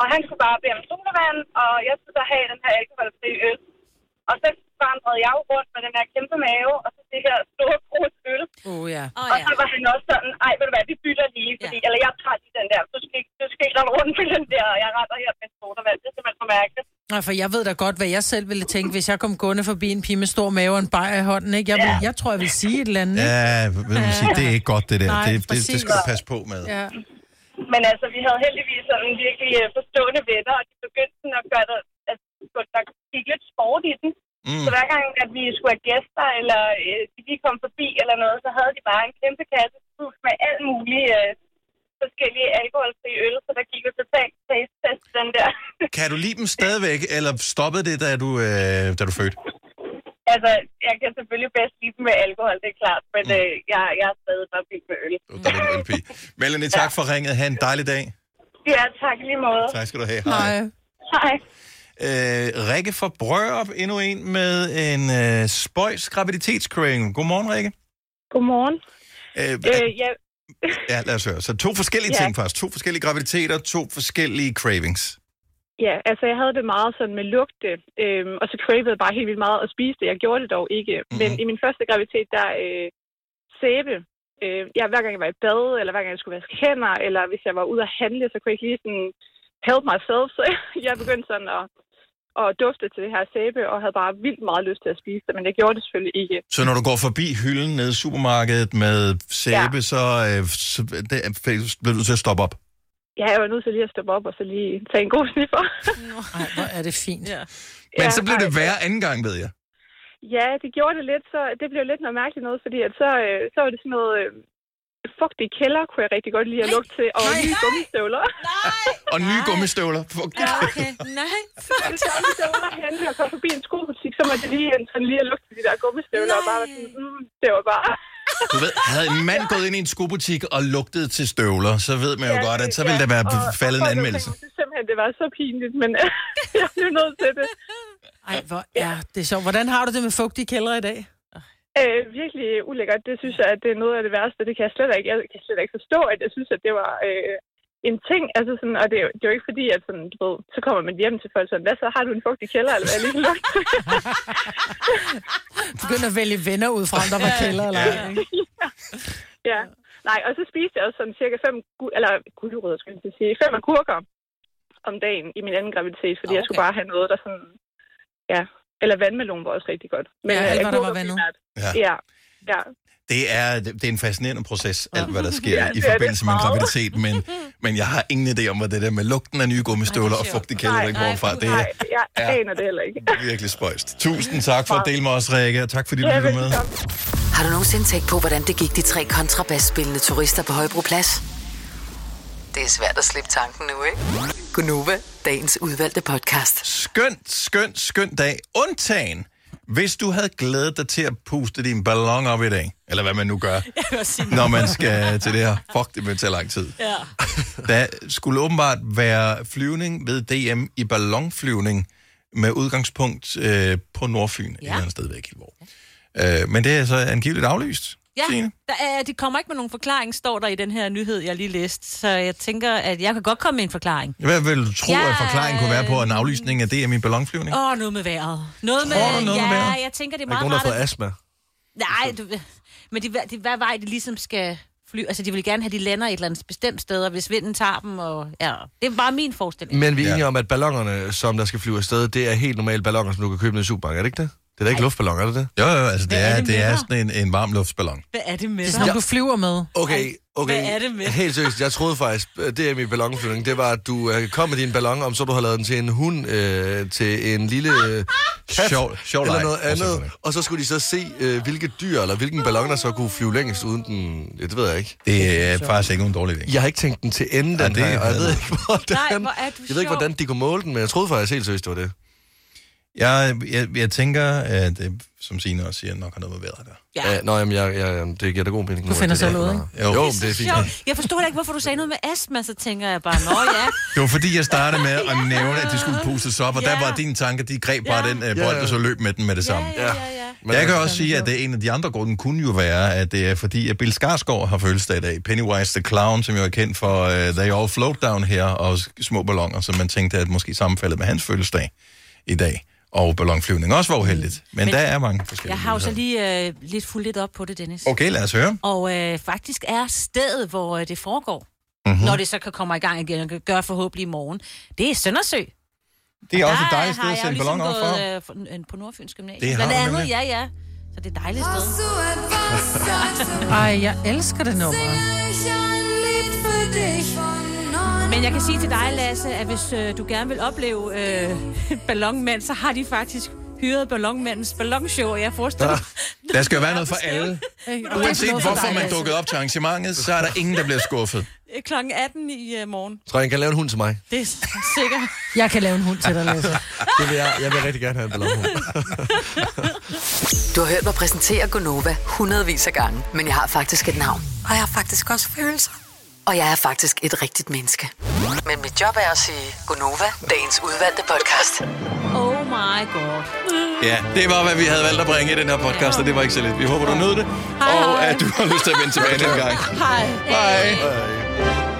Og han skulle bare bede om sodavand, og jeg skulle så have den her alkoholfri øl. Og så vandrede jeg jo rundt med den her kæmpe mave, og så det her store krus øl. Oh, ja. Oh, og så var han også sådan, ej, ved du hvad, vi bytter lige, fordi, ja. eller jeg tager lige den der, du skal, ikke- du skal ikke rundt med den der, og jeg retter her med sodavand. Det er simpelthen for mærkeligt. Nej, for jeg ved da godt, hvad jeg selv ville tænke, hvis jeg kom gående forbi en pige med stor mave og en bajer i hånden. Ikke? Jeg, vil, jeg tror, jeg vil sige et eller andet. Ikke? Ja, ved man sige, det er ikke godt, det der. Nej, det, det, det præcis. skal du passe på med. Ja. Men altså, vi havde heldigvis sådan virkelig øh, forstående venner, og de begyndte sådan at gøre det, altså, der gik lidt sport i den. Mm. Så hver gang, at vi skulle have gæster, eller øh, de lige kom forbi eller noget, så havde de bare en kæmpe kasse fuld med alt muligt øh, forskellige alkoholfri øl, så der gik jo totalt taste test den der. Kan du lide dem stadigvæk, eller stoppede det, da du, øh, da du fødte? altså, jeg kan selvfølgelig bedst lide dem med alkohol, det er klart, men Mm. øh, jeg, jeg er stadig bare vild med øl. Melanie, tak for ringet. Ha' en dejlig dag. Ja, tak lige måde. Tak skal du have. Hej. Hej. Øh, Rikke fra Brørup, endnu en med en øh, spøjs graviditetscraving. Godmorgen, Rikke. Godmorgen. Øh, Øh, ja, ja, lad os høre. Så to forskellige Ja. ting først. To forskellige graviditeter, to forskellige cravings. ja, altså jeg havde det meget sådan med lugte, øhm, og så cravede jeg bare helt vildt meget at spise det. Jeg gjorde det dog ikke. Mm-hmm. Men i min første graviditet, der øh, sæbe. Øh, ja, hver gang jeg var i bad, eller hver gang jeg skulle vaske hænder, eller hvis jeg var ude at handle, så kunne jeg ikke lige sådan help myself. Så jeg begyndte sådan at, at dufte til det her sæbe, og havde bare vildt meget lyst til at spise det, men jeg gjorde det selvfølgelig ikke. Så når du går forbi hylden nede i supermarkedet med sæbe, ja. så, øh, så det, bliver du til at stoppe op. Ja, jeg var nødt til lige at stoppe op og så lige tage en god sniffer. Ej, hvor er det fint. Ja. Men Ja, så blev det værre anden gang, ved jeg. Ja, det gjorde det lidt, så det blev lidt noget mærkeligt noget, fordi at så, øh, så var det sådan noget øh, fugtig kælder, kunne jeg rigtig godt lide at lugte til, og nye gummistøvler. Og nye gummistøvler. Fuck. Ja, okay. Nej. Hvis jeg så var henne og kom forbi en skobutik, så måtte jeg lige, sådan lige at lugte til de der gummistøvler, og bare var sådan, mm, det var bare... Du ved, havde en mand gået ind i en skobutik og lugtet til støvler, så ved man jo godt, at så ville der være og- faldet en og folk anmeldelse. tænkte simpelthen, det var så pinligt, men jeg blev nødt til det. Ej, hvor er det sjovt. Hvordan har du det med fugtige kældre i dag? Øh, virkelig ulækkert. Det synes jeg, at det er noget af det værste. Det kan jeg slet ikke, jeg kan slet ikke forstå, at jeg synes, at det var øh, en ting. Altså sådan, og det er, jo, det er jo ikke fordi, at sådan, du ved, så kommer man hjem til folk sådan, hvad så, har du en fugtig kælder, eller hvad lige kan lugte? Begynd at vælge venner ud fra, om der var kælder eller ikke? ja. Nej, og så spiste jeg også sådan cirka fem, eller gulerødder, skal jeg sige, fem agurker om dagen i min anden graviditet, fordi okay. jeg skulle bare have noget, der sådan, ja, eller vandmelon var også rigtig godt. Ja, øh, alt, hvad der var vandet. Ja. Ja, ja. Det er, det er en fascinerende proces, alt hvad der sker Ja, ja, i forbindelse med en graviditet, men, men jeg har ingen idé om, hvad det der med lugten af nye gummistøvler og fugtig kælder, der kommer fra. Det Nej, er jeg Ja. aner det heller ikke. virkelig spøjst. Tusind tak for at dele med os, Rikke, og tak fordi du Ja, lyttede med. Har du nogensinde tænkt på, hvordan det gik de tre kontrabasspillende turister på Højbroplads? Det er svært at slippe tanken nu, ikke? Gunova, dagens udvalgte podcast. Skønt, skønt, skønt dag. Undtagen, hvis du havde glædet dig til at puste din ballon op i dag, eller hvad man nu gør, når man skal til det her. Fuck, det vil tage lang tid. Ja. Der skulle åbenbart være flyvning ved DM i ballonflyvning med udgangspunkt øh, på Nordfyn, ja. et eller andet sted væk i hvor. Øh, men det er så angiveligt aflyst. Ja, Signe? der er, de kommer ikke med nogen forklaring, står der i den her nyhed, jeg lige læste. Så jeg tænker, at jeg kan godt komme med en forklaring. Hvad vil du tro, Ja, at forklaringen kunne være på en aflysning af DM i ballonflyvning? Åh, noget med vejret. Noget med, Tror du noget ja, med vejret? jeg tænker, det er Er der meget ikke nogen, der har rart. fået at- astma? Nej, du, men de, de, hvad vej de ligesom skal fly. Altså, de vil gerne have, de lander et eller andet bestemt sted, og hvis vinden tager dem, og ja, det er bare min forestilling. Men vi er enige om, at ballongerne, som der skal flyve afsted, det er helt normale ballonger, som du kan købe i supermarkedet, er det ikke det? Det er da ikke luftballon, er det det? Jo, jo, altså det Hvad er er, det det med er dig? sådan en, en varm luftballon. Hvad er det med Det er sådan, du flyver med. Okay, okay. Hvad er det med? Helt seriøst, jeg troede faktisk, øh, det er min ballonflyvning, det var, at du øh, kom med din ballon, om så du har lavet den til en hund, øh, til en lille øh, kat, Sjov- sjov eller leg, noget andet. Og så skulle de så se, øh, hvilke dyr, eller hvilken ballon, der så kunne flyve længst uden den... Ja, det ved jeg ikke. Det er faktisk ikke nogen dårlig idé. Jeg har ikke tænkt den til ende, Ja, den det her, og jeg ved ikke, hvordan, Nej, hvor er du jeg ved ikke, sjov. hvordan de kunne måle den, men jeg troede faktisk helt seriøst, det var det. Jeg, jeg, jeg tænker, at det, som Signe også siger, nok har noget med vejret gøre. Ja. Ja. nå, jamen, jeg, jeg, det giver da god mening. Du finder selv ud, ikke? Jo. Jo, men det er fint. Sjovt. Jeg forstod da ikke, hvorfor du sagde noget med astma, så tænker jeg bare, nå ja. Det var fordi, jeg startede med at nævne, at de skulle pustes op, og Ja. der var dine tanker, de greb bare Ja. den øh, Ja, bold, ja. og så løb med den med det samme. Ja, ja, ja. Jeg kan også sige, at det er en af de andre grunde kunne jo være, at det er fordi, at Bill Skarsgård har fødselsdag i dag. Pennywise the Clown, som jo er kendt for uh, They All Float Down her, og små ballonger, som man tænkte, at måske sammenfaldet med hans fødselsdag i dag. Og ballonflyvning også var uheldigt. Men, Men der er mange forskellige Jeg har jo så lige øh, lidt fuldt lidt op på det, Dennis. Okay, lad os høre. Og øh, faktisk er stedet, hvor øh, det foregår, Mhm. mm-hmm. når det så kan komme i gang igen, og kan gøre forhåbentlig i morgen, det er Søndersø. Det er også et dejligt sted har at sende jo balloner op ligesom for. øh, på Nordfyns Gymnasium. Det har Blandt andet, ja, ja. Så det er et dejligt sted. Ej, jeg elsker det nummer. Men jeg kan sige til dig, Lasse, at hvis øh, du gerne vil opleve øh, ballonmand, så har de faktisk hyret ballonmandens ballonshow, og jeg forestiller mig... Der skal jo være noget for alle. Uanset hvorfor man dukkede op til arrangementet, så er der ingen, der bliver skuffet. Øh, Klokken 18 i uh, morgen. Tror jeg, jeg kan lave en hund til mig? Det er sikkert. Jeg kan lave en hund til dig, Lasse. Det vil jeg, jeg vil rigtig gerne have en ballonhund. Du har hørt mig præsentere Gonova hundredvis af gange, men jeg har faktisk et navn. Og jeg har faktisk også følelser. Og jeg er faktisk et rigtigt menneske. Men mit job er at sige Gonova, dagens udvalgte podcast. Oh my god. Ja, det var, hvad vi havde valgt at bringe i den her podcast, og det var ikke så lidt. Vi håber, du nød det, og at du har lyst til at vende tilbage den gang. Hej. Bye.